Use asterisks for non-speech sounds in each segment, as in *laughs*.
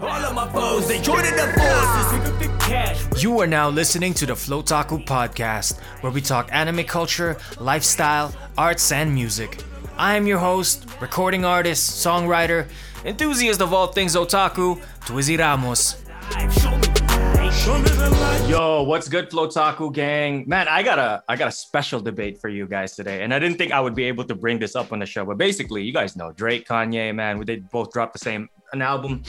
All of my foes, they joining the forces. You are now listening to the Flotaku podcast, where we talk anime culture, lifestyle, arts, and music. I am your host, recording artist, songwriter, enthusiast of all things otaku, Twizzy Ramos. Yo, what's good, Flotaku gang? Man, I got a I got a special debate for you guys today, and I didn't think I would be able to bring this up on the show, but basically, you guys know Drake, Kanye, man, they both dropped the same an album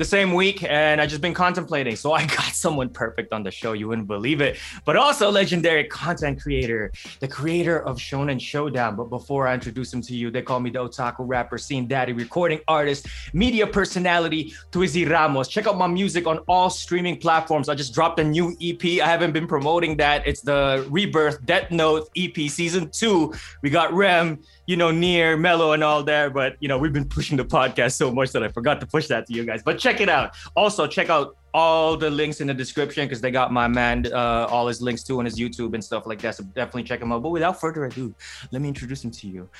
the same week, and I just been contemplating. So I *laughs* got someone perfect on the show. You wouldn't believe it, but also legendary content creator, the creator of Shonen Showdown. But before I introduce him to you, they call me the otaku rapper, scene daddy, recording artist, media personality, Twizzy Ramos. Check out my music on all streaming platforms. I just dropped a new EP. I haven't been promoting that. It's the Rebirth Death Note EP season two. We got Rem you know, near Mello and all there. But you know, we've been pushing the podcast so much that I forgot to push that to you guys. But check it out. Also, check out all the links in the description because they got my man uh, all his links too on his YouTube and stuff like that. So definitely check him out. But without further ado, let me introduce him to you.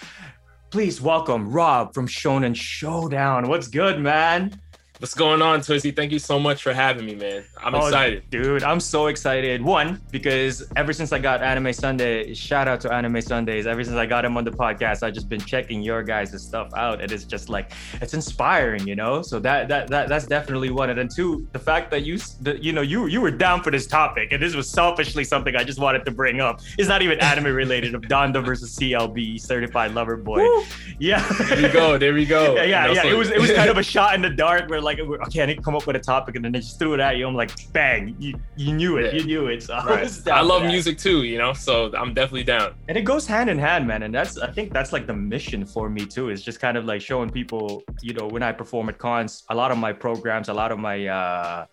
Please welcome Rob from Shonen Showdown. What's good, man? What's going on, Twizzy? Thank you so much for having me, man. I'm oh, excited. Dude, I'm so excited. One, because ever since I got Anime Sunday, shout out to Anime Sundays. Ever since I got him on the podcast, I've just been checking your guys' stuff out. And it's just like it's inspiring, you know? So that that that that's definitely one. And then two, the fact that you the, you know, you you were down for this topic, and this was selfishly something I just wanted to bring up. It's not even anime related of Donda versus CLB, certified lover boy. Woo. Yeah. There we go. There we go. *laughs* Yeah, yeah, yeah. It was it was kind *laughs* of a shot in the dark where like like, okay, I need to come up with a topic, and then they just threw it at you. I'm like, bang, you, you knew it, yeah. you knew it. So right. I, I love music too, you know, so I'm definitely down. And it goes hand in hand, man. And that's, I think that's like the mission for me too, is just kind of like showing people, you know, when I perform at cons, a lot of my programs, a lot of my, uh,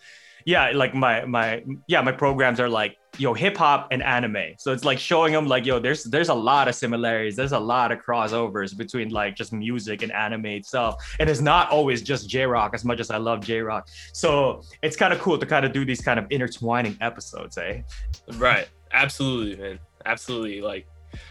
yeah, like my my yeah, my programs are like yo hip hop and anime. So it's like showing them like yo, there's there's a lot of similarities. There's a lot of crossovers between like just music and anime itself. And it's not always just J Rock as much as I love J Rock. So it's kind of cool to kind of do these kind of intertwining episodes, eh? Right. Absolutely, man. Absolutely. Like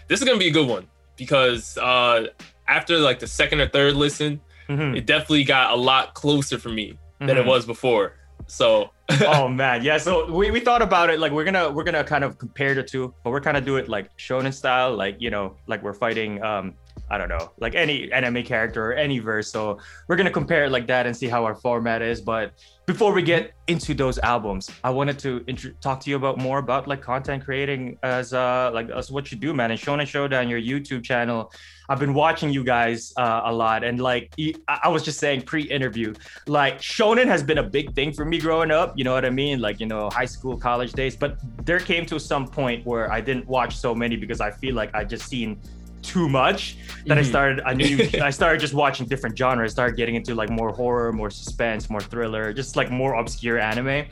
this is gonna be a good one because uh after like the second or third listen, mm-hmm. it definitely got a lot closer for me than mm-hmm. it was before. So *laughs* oh man, yeah. So we, we thought about it like we're gonna we're gonna kind of compare the two, but we're kind of do it like shonen style, like you know, like we're fighting um I don't know, like any anime character or any verse. So we're gonna compare it like that and see how our format is. But before we get into those albums, I wanted to int- talk to you about more about like content creating as uh like as what you do, man. And Shonen Showdown, your YouTube channel. I've been watching you guys uh, a lot, and like I was just saying pre-interview, like Shonen has been a big thing for me growing up. You know what I mean? Like you know, high school, college days. But there came to some point where I didn't watch so many because I feel like I just seen too much that mm-hmm. I started I knew *laughs* I started just watching different genres, started getting into like more horror, more suspense, more thriller, just like more obscure anime.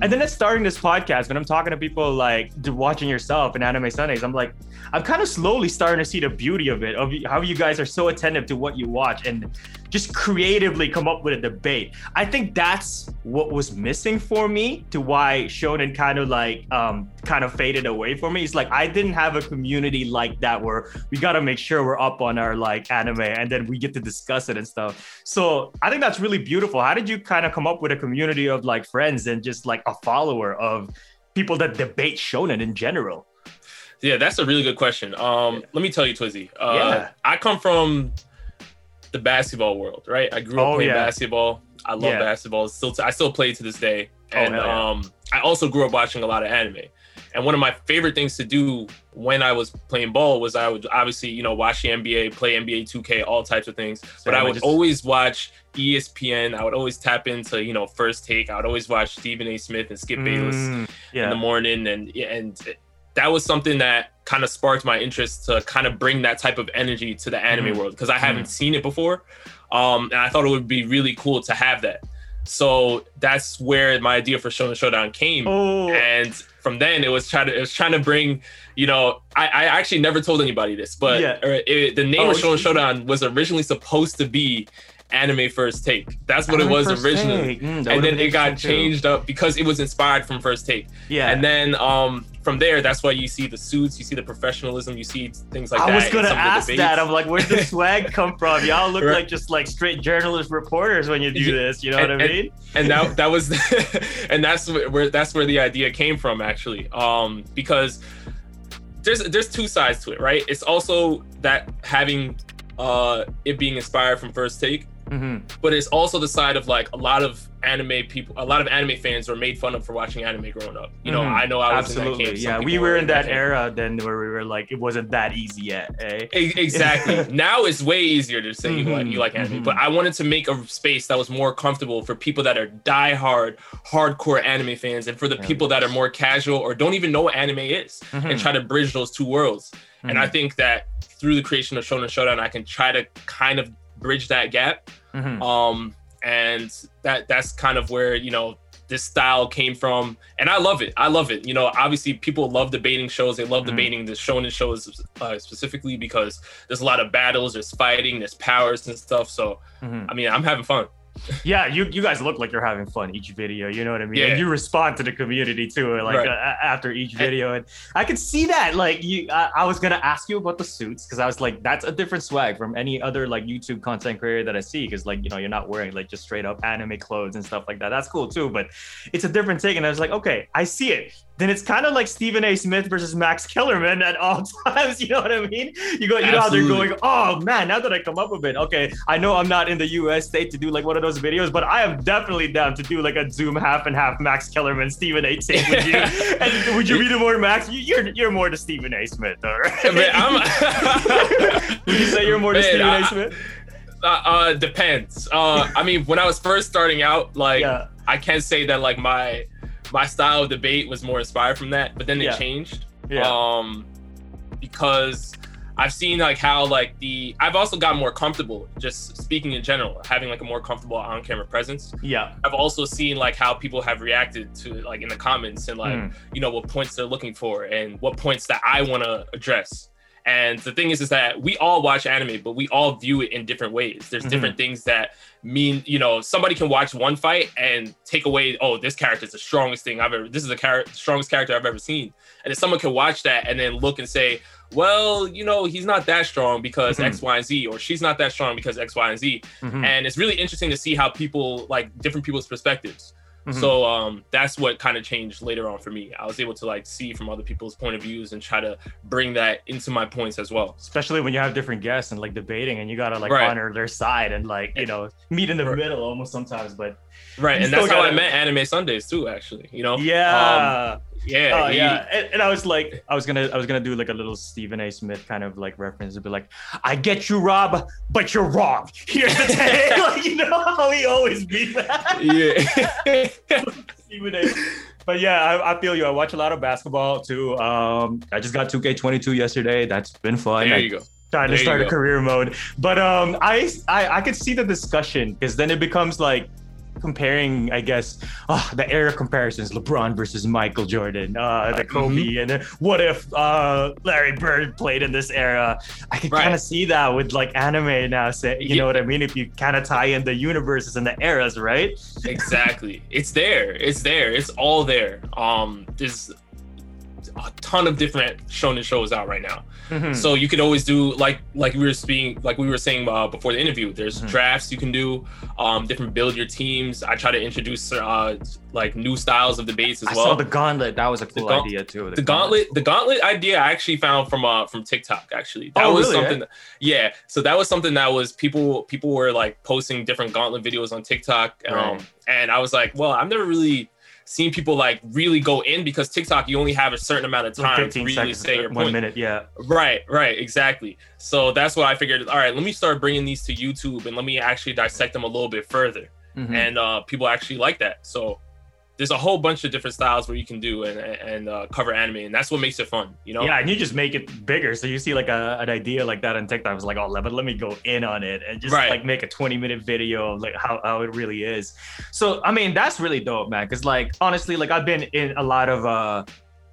And then it's starting this podcast when I'm talking to people like watching yourself in Anime Sundays, I'm like, I'm kind of slowly starting to see the beauty of it, of how you guys are so attentive to what you watch and just creatively come up with a debate. I think that's what was missing for me to why Shonen kind of like um kind of faded away for me. It's like I didn't have a community like that where we got to make sure we're up on our like anime and then we get to discuss it and stuff. So I think that's really beautiful. How did you kind of come up with a community of like friends and just like a follower of people that debate shonen in general? Yeah, that's a really good question. Um, yeah. let me tell you, Twizzy. Uh, yeah. I come from the basketball world, right? I grew up oh, playing yeah. basketball. I love yeah. basketball. Still, t- I still play to this day, oh, and oh, um, I also grew up watching a lot of anime. And one of my favorite things to do when I was playing ball was I would obviously, you know, watch the NBA, play NBA 2K, all types of things. but I would just... always watch ESPN. I would always tap into, you know, First Take. I would always watch Stephen A. Smith and Skip mm, Bayless yeah. in the morning, and and that was something that kind of sparked my interest to kind of bring that type of energy to the anime mm. world because I haven't mm. seen it before, um, and I thought it would be really cool to have that. So that's where my idea for Shonen Showdown came, oh. and from then it was trying to it was trying to bring, you know, I, I actually never told anybody this, but yeah. it, the name oh, of Shonen Showdown was originally supposed to be Anime First Take. That's what anime it was originally. Mm, and then it got changed too. up because it was inspired from First Take. Yeah. And then um from there, that's why you see the suits, you see the professionalism, you see things like I that. I was gonna ask that. I'm like, where'd the *laughs* swag come from? Y'all look right. like just like straight journalist reporters when you do this. You know and, what I mean? And, and that *laughs* that was, *laughs* and that's where that's where the idea came from actually. Um, because there's there's two sides to it, right? It's also that having uh it being inspired from First Take, mm-hmm. but it's also the side of like a lot of anime people, a lot of anime fans were made fun of for watching anime growing up. You know, mm-hmm. I know I was absolutely, in yeah. We were in that, era then where we were like, it wasn't that easy yet. Eh? Exactly. *laughs* now it's way easier to say mm-hmm. you like you like anime, mm-hmm. but I wanted to make a space that was more comfortable for people that are die-hard, hardcore anime fans, and for the people that are more casual or don't even know what anime is, and mm-hmm. try to bridge those two worlds. And I mm-hmm. think that through the creation of Shonen Showdown, I can try to kind of bridge that gap. Mm-hmm. Um, and that that's kind of where you know this style came from and i love it i love it you know obviously people love debating shows they love mm-hmm. debating the shonen shows uh, specifically because there's a lot of battles there's fighting there's powers and stuff so mm-hmm. i mean i'm having fun yeah, you you guys look like you're having fun each video. You know what I mean? Yeah. And you respond to the community too, like right. uh, after each video, and I could see that. Like you, I, I was gonna ask you about the suits because I was like, that's a different swag from any other like YouTube content creator that I see. Because like you know, you're not wearing like just straight up anime clothes and stuff like that. That's cool too, but it's a different take. And I was like, okay, I see it then it's kind of like Stephen A. Smith versus Max Kellerman at all *laughs* times. You know what I mean? You go, you Absolutely. know how they're going. Oh man, now that I come up with it, okay, I know I'm not in the U.S. state to do like one of those videos, but I am definitely down to do like a Zoom half and half Max Kellerman Stephen A. *laughs* take with you. and would you be the more Max? You're you're more to Stephen A. Smith, all right? *laughs* would you say you're more to Stephen A. Smith? Uh, uh, depends. Uh, I mean, when I was first starting out, like yeah. I can't say that like my my style of debate was more inspired from that, but then it yeah. changed. Yeah. Um, because I've seen like how like the I've also gotten more comfortable just speaking in general, having like a more comfortable on camera presence. Yeah. I've also seen like how people have reacted to like in the comments and like mm. you know what points they're looking for and what points that I want to address. And the thing is, is that we all watch anime, but we all view it in different ways. There's mm-hmm. different things that mean, you know, somebody can watch one fight and take away, oh, this character is the strongest thing I've ever. This is the char- strongest character I've ever seen. And if someone can watch that and then look and say, well, you know, he's not that strong because mm-hmm. X, Y, and Z, or she's not that strong because X, Y, and Z. Mm-hmm. And it's really interesting to see how people like different people's perspectives. Mm-hmm. So um, that's what kind of changed later on for me. I was able to like see from other people's point of views and try to bring that into my points as well. Especially when you have different guests and like debating, and you gotta like right. honor their side and like you know meet in the right. middle almost sometimes. But right, and that's how. I met Anime Sundays too. Actually, you know. Yeah. Um, yeah, uh, he, yeah. And, and, I was like, I was gonna, I was gonna do like a little Stephen A. Smith kind of like reference to be like, I get you, Rob, but you're wrong. Here's the thing, like you know how he always be that. Yeah. *laughs* Stephen A. But yeah, I, I, feel you. I watch a lot of basketball too. Um, I just got 2K22 yesterday. That's been fun. There you I, go trying to start a career mode. But um, I, I I could see the discussion because then it becomes like comparing, I guess, oh, the era comparisons: LeBron versus Michael Jordan, uh, the Kobe, mm-hmm. and what if uh, Larry Bird played in this era? I can right. kind of see that with like anime now. Say, you yeah. know what I mean? If you kind of tie in the universes and the eras, right? exactly. It's there. It's there. It's all there. Um, there's a ton of different shonen shows out right now. Mm-hmm. So you could always do like like we were speaking like we were saying uh, before the interview. There's mm-hmm. drafts you can do, um, different build your teams. I try to introduce uh, like new styles of debates as I well. I saw the gauntlet. That was a cool ga- idea too. The, the gauntlet, the gauntlet idea I actually found from uh from TikTok actually. That oh, was really, something. Eh? That, yeah. So that was something that was people people were like posting different gauntlet videos on TikTok. Um, right. and I was like, well, I've never really seen people like really go in because TikTok, you only have a certain amount of time to really seconds, say your one point. minute, yeah. Right, right, exactly. So that's what I figured. All right, let me start bringing these to YouTube and let me actually dissect them a little bit further. Mm-hmm. And uh, people actually like that. So there's a whole bunch of different styles where you can do and and uh, cover anime, and that's what makes it fun, you know. Yeah, and you just make it bigger. So you see like a, an idea like that on TikTok, I was like, oh, but let me go in on it and just right. like make a 20 minute video of like how, how it really is. So I mean, that's really dope, man. Because like honestly, like I've been in a lot of uh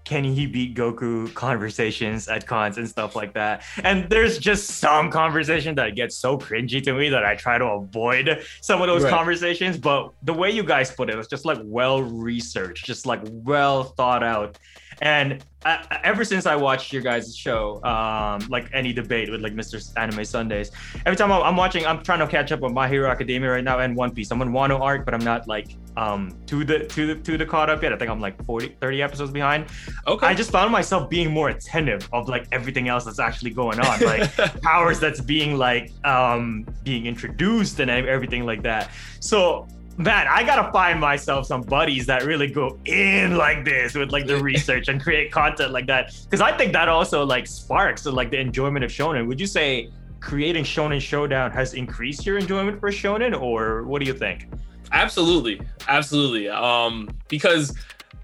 can he beat Goku conversations at cons and stuff like that. And there's just some conversation that gets so cringy to me that I try to avoid some of those right. conversations. But the way you guys put it, it's just like well researched, just like well thought out. And I, ever since I watched your guys' show, um, like any debate with like Mr. Anime Sundays, every time I'm watching, I'm trying to catch up on My Hero Academia right now and One Piece. I'm on Wano arc, but I'm not like um to the to the to the caught up yet. I think I'm like 40, 30 episodes behind. Okay. I just found myself being more attentive of like everything else that's actually going on, like *laughs* powers that's being like um being introduced and everything like that. So man, I gotta find myself some buddies that really go in like this with like the research and create content like that. Because I think that also like sparks like the enjoyment of shonen. Would you say creating Shonen Showdown has increased your enjoyment for shonen, or what do you think? Absolutely, absolutely. Um, because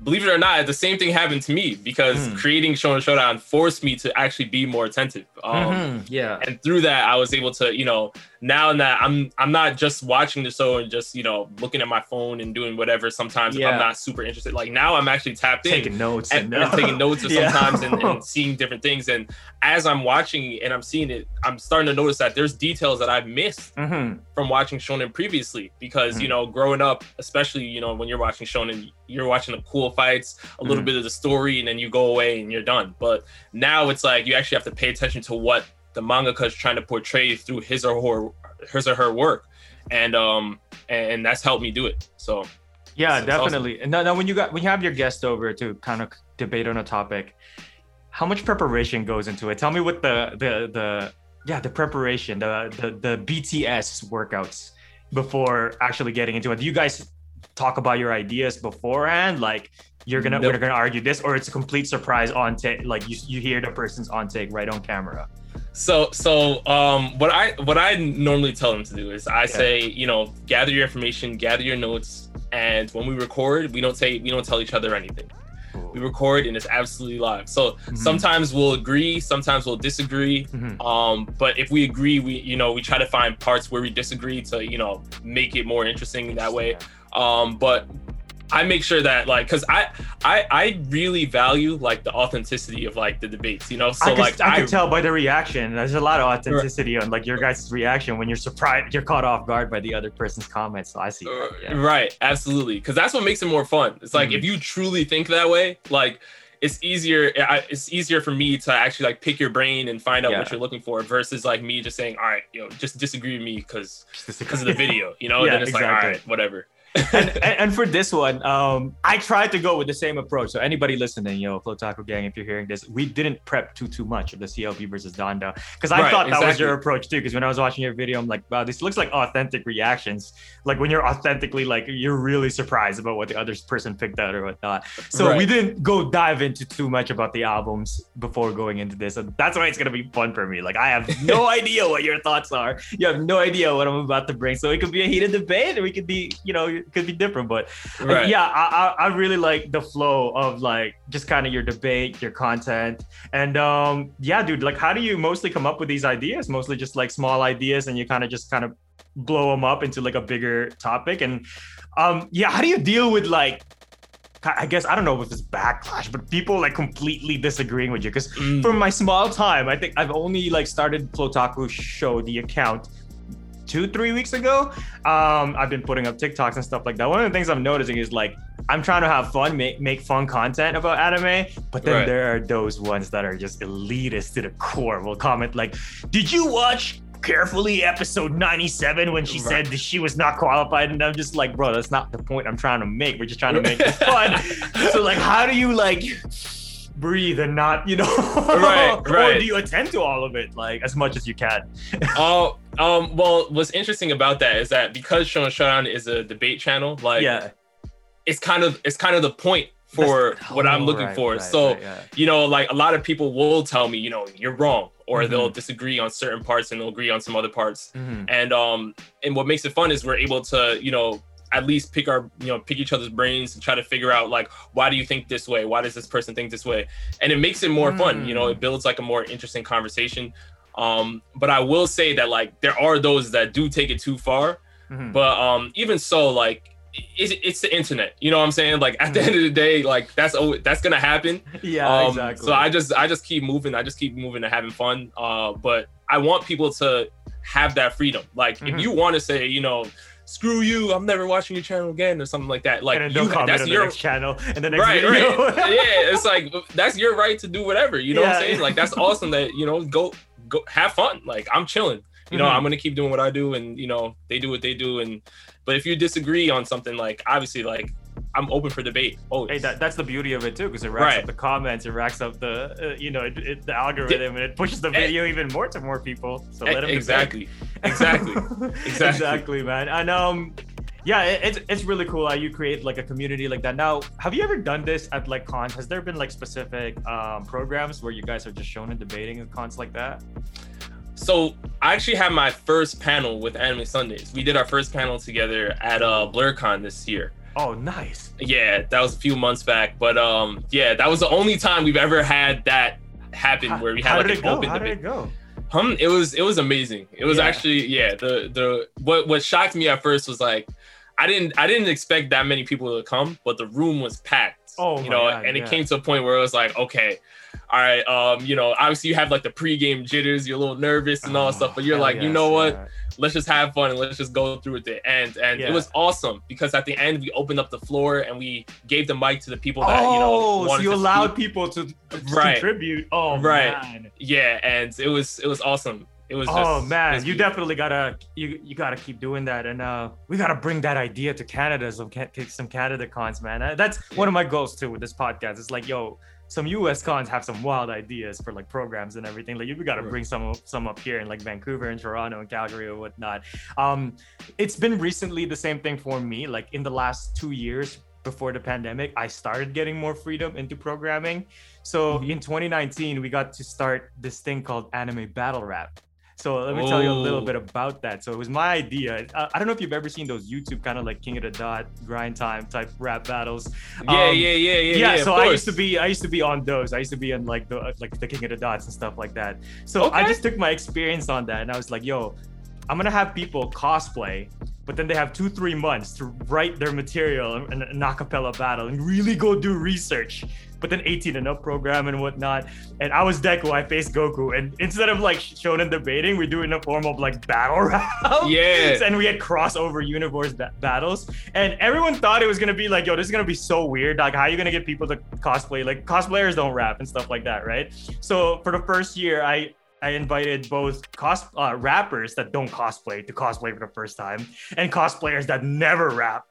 believe it or not, the same thing happened to me because mm. creating Shonen Showdown forced me to actually be more attentive. Um, mm-hmm. Yeah, and through that, I was able to, you know, now that I'm I'm not just watching the show and just you know looking at my phone and doing whatever. Sometimes yeah. I'm not super interested. Like now, I'm actually tapped in, taking notes and, and, *laughs* taking notes *laughs* yeah. sometimes and, and, *laughs* seeing different things. And as I'm watching and I'm seeing it, I'm starting to notice that there's details that I've missed mm-hmm. from watching Shonen previously. Because mm-hmm. you know, growing up, especially you know when you're watching Shonen, you're watching the cool fights, a little mm-hmm. bit of the story, and then you go away and you're done. But now it's like you actually have to pay attention to what the mangaka is trying to portray through his or her his or her work, and um and that's helped me do it. So yeah, definitely. Awesome. And now, now when you got when you have your guest over to kind of debate on a topic, how much preparation goes into it? Tell me what the the the yeah the preparation the the the BTS workouts before actually getting into it. Do you guys talk about your ideas beforehand? Like you're gonna nope. we're gonna argue this, or it's a complete surprise on take. Like you you hear the person's on take right on camera. So so um what I what I normally tell them to do is I say, you know, gather your information, gather your notes, and when we record, we don't say we don't tell each other anything. We record and it's absolutely live. So mm-hmm. sometimes we'll agree, sometimes we'll disagree. Mm-hmm. Um, but if we agree, we you know we try to find parts where we disagree to you know make it more interesting that way. Um, but I make sure that like because I I I really value like the authenticity of like the debates, you know. So I like I, I can tell by the reaction. There's a lot of authenticity on like your guys' reaction when you're surprised, you're caught off guard by the other person's comments. So I see. That, yeah. Right, absolutely, because that's what makes it more fun. It's like mm-hmm. if you truly think that way, like it's easier it's easier for me to actually like pick your brain and find out yeah. what you're looking for versus like me just saying all right you know just disagree with me because because of the video you know *laughs* yeah, and then it's exactly. like all right whatever and, and, for this one, um, I tried to go with the same approach. So anybody listening, you know, Flotaku Gang, if you're hearing this, we didn't prep too too much of the CLB versus Donda because I right, thought that exactly. was your approach too. Because when I was watching your video, I'm like, wow, this looks like authentic reactions. Like when you're authentically like you're really surprised about what the other person picked out or whatnot. So right. we didn't go dive into too much about the albums before going into this. And that's why it's gonna be fun for me. Like I have no *laughs* idea what your thoughts are. You have no idea what I'm about to bring. So it could be a heated debate, or we could be, you know could be different. But right. yeah, I, I, I really like the flow of like just kind of your debate, your content, and um yeah, dude, like how do you mostly come up with these ideas? Mostly just like small ideas, and you kind of just kind of blow them up into like a bigger topic. And um yeah, how do you deal with like I guess I don't know if it's backlash, but people like completely disagreeing with you. Because mm. from my small time, I think I've only like started Flotaku show the account two, three weeks ago. Um, I've been putting up TikToks and stuff like that. One of the things I'm noticing is like I'm trying to have fun, make make fun content about anime, but then right. there are those ones that are just elitist to the core. Will comment like, "Did you watch carefully episode 97 when she right. said that she was not qualified and i'm just like bro that's not the point i'm trying to make we're just trying to make it *laughs* fun so like how do you like breathe and not, you know, right, *laughs* right. or do you attend to all of it like as much as you can? *laughs* Oh, uh, um, well, what's interesting about that is that because Shonen Showdown is a debate channel, like, yeah, it's kind of it's kind of the point for That's, what oh, I'm looking right, for. Right, so, right, yeah. you know, like a lot of people will tell me, you know, you're wrong, or mm-hmm. they'll disagree on certain parts and they'll agree on some other parts. Mm-hmm. And um, and what makes it fun is we're able to, you know, at least pick our you know pick each other's brains and try to figure out like why do you think this way why does this person think this way and it makes it more mm. fun you know it mm. builds like a more interesting conversation um but i will say that like there are those that do take it too far mm-hmm. but um even so like it's, it's the internet. You know what I'm saying? Like at the end of the day, like that's oh that's gonna happen. *laughs* Yeah, um, exactly. So I just I just keep moving. I just keep moving and having fun. Uh, but I want people to have that freedom. Like mm-hmm. if you want to say, you know, screw you, I'm never watching your channel again or something like that. Like you, that's your channel and the next right, video. right. *laughs* yeah, it's like that's your right to do whatever. You know yeah. what I'm saying? Like that's awesome that you know go go have fun. Like I'm chilling. You know, mm-hmm. I'm gonna keep doing what I do, and you know they do what they do, and but if you disagree on something, like obviously, like I'm open for debate. Oh, hey, that, that's the beauty of it too, because it racks right. up the comments, it racks up the uh, you know it, it, the algorithm, and it pushes the video e- even more to more people. So let them exactly, exactly, *laughs* exactly, exactly, man. And um, yeah, it, it's it's really cool how you create like a community like that. Now, have you ever done this at like cons? Has there been like specific um, programs where you guys are just shown and debating at cons like that? So I actually had my first panel with Anime Sundays. We did our first panel together at uh Blerdcon this year. Oh, nice. Yeah, that was a few months back, but um, yeah, that was the only time we've ever had that happen how, where we had like an open how debate. Did it go? Um, it was it was amazing. It was yeah. actually yeah. The the what what shocked me at first was like I didn't I didn't expect that many people to come, but the room was packed. Oh, you know, God, and yeah. it came to a point where it was like, okay, all right, um, you know, obviously you have like the pregame jitters, you're a little nervous and all oh, stuff, but you're like, yes, you know what? Yeah. Let's just have fun and let's just go through with the end. And yeah. it was awesome because at the end we opened up the floor and we gave the mic to the people that oh, you know. Oh, so you allowed speak. people to, to right. contribute. Oh right. Man. Yeah, and it was it was awesome. It was. Oh just, man, you definitely gotta you you gotta keep doing that, and uh, we gotta bring that idea to Canada. Some some Canada cons, man. That's yeah. one of my goals too with this podcast. It's like, yo, some US cons have some wild ideas for like programs and everything. Like you got to bring some some up here in like Vancouver and Toronto and Calgary or whatnot. Um, it's been recently the same thing for me. Like in the last two years before the pandemic, I started getting more freedom into programming. So mm-hmm. in 2019, we got to start this thing called anime battle rap. So let me oh. tell you a little bit oh. about that. So it was my idea. I, I, don't know if you've ever seen those YouTube kind of like King of the Dot grind time type rap battles. Yeah, um, yeah, yeah, yeah, yeah. so I used to be, I used to be on those. I used to be on like the like the King of the Dots and stuff like that. So okay. I just took my experience on that, and I was like, yo, I'm gonna have people cosplay but then they have two three months to write their material in an acapella battle and really go do research but then 18 and up program and whatnot. And i was deku i faced goku. And instead of like shonen debating we do it in a form of like battle *laughs* rounds. Yeah. And we had crossover universe ba- battles. And everyone thought it was gonna be like yo this is gonna be so weird. Like how are you gonna get people to cosplay? Like cosplayers don't rap and stuff like that right? So for the first year i I invited both cos uh, rappers that don't cosplay to cosplay for the first time and cosplayers that never rap.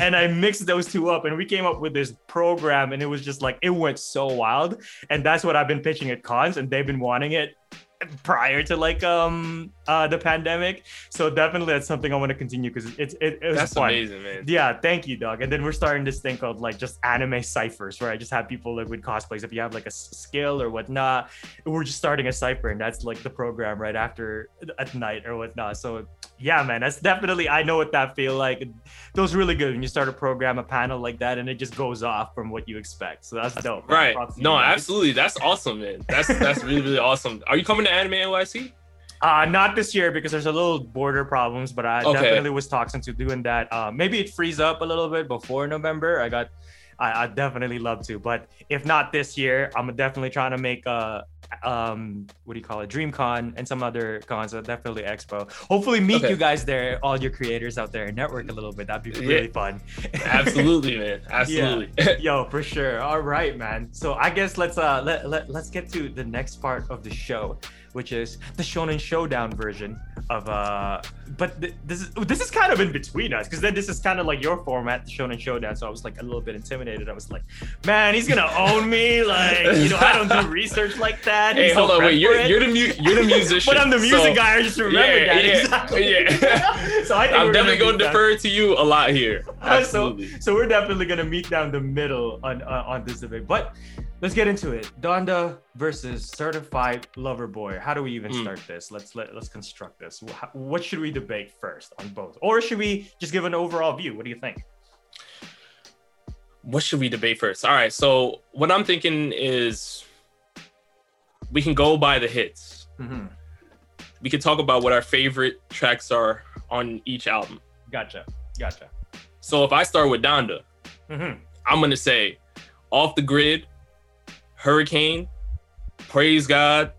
And I mixed those two up and we came up with this program and it was just like it went so wild. And that's what I've been pitching at cons and they've been wanting it prior to like um uh the pandemic. So definitely that's something i want to continue because it's it, it was that's fun. amazing man. Yeah thank you dog and then we're starting this thing called like just anime ciphers where i just have people like with cosplays. If you have like a skill or whatnot we're just starting a cipher and that's like the program right after at night or whatnot. So yeah man that's definitely i know what that feel like it feels really good when you start a program a panel like that and it just goes off from what you expect so that's dope right no absolutely that's awesome man that's that's really really awesome are you coming to Anime NYC? Uh, not this year because there's a little border problems, but I okay. definitely was talking to doing that. Uh, maybe it frees up a little bit before November. I got, I, I definitely love to, but if not this year, I'm definitely trying to make a, um, what do you call it, DreamCon and some other cons, so definitely Expo. Hopefully, meet okay. you guys there, all your creators out there, and network a little bit. That'd be really yeah. fun. Absolutely, *laughs* man. Absolutely. Yeah. *laughs* Yo, for sure. All right, man. So I guess let's uh let, let let's get to the next part of the show which is the Shonen Showdown version of uh but th- this is this is kind of in between us because then this is kind of like your format, the Shonen Showdown. So I was like a little bit intimidated. I was like, man, he's gonna own me. Like, you know, I don't do *laughs* research like that. Hey, hold on, wait, you're, you're the mu- you're the *laughs* musician. but I'm the music so, guy. I just remember yeah, that yeah, exactly. Yeah. *laughs* so I think I'm definitely gonna, gonna defer to you a lot here. Absolutely. so, so we're definitely gonna meet down the middle on uh, on this debate, but let's get into it. Donda versus Certified Lover Boy. How do we even mm. start this? Let's let, let's construct this. What should we debate first on both, or should we just give an overall view? What do you think? What should we debate first? All right. So what I'm thinking is we can go by the hits. Mm-hmm. We can talk about what our favorite tracks are on each album. Gotcha. Gotcha. So if I start with Donda, mm-hmm. I'm gonna say off the grid, Hurricane, Praise God,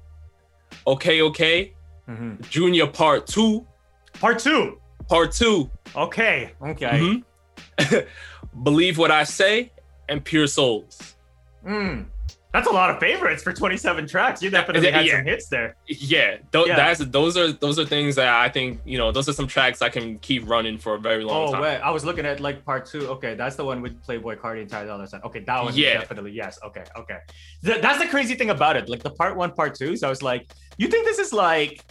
Okay, okay, mm-hmm. Junya Part Two. Part Two. Part Two. Okay. Okay. Mm-hmm. *laughs* Believe what I say and Pure Souls. Mm. That's a lot of favorites for 27 tracks. You definitely had yeah. some hits there. Yeah, th- yeah. That's those are those are things that I think you know. Those are some tracks I can keep running for a very long oh, time. Oh wait, I was looking at like part two. Okay, that's the one with Playboi Carti and Ty Dolla Sign. Okay, that one. Yeah, definitely yes. Okay, okay. Th- that's the crazy thing about it. Like the part one, part two. So I was like, you think this is like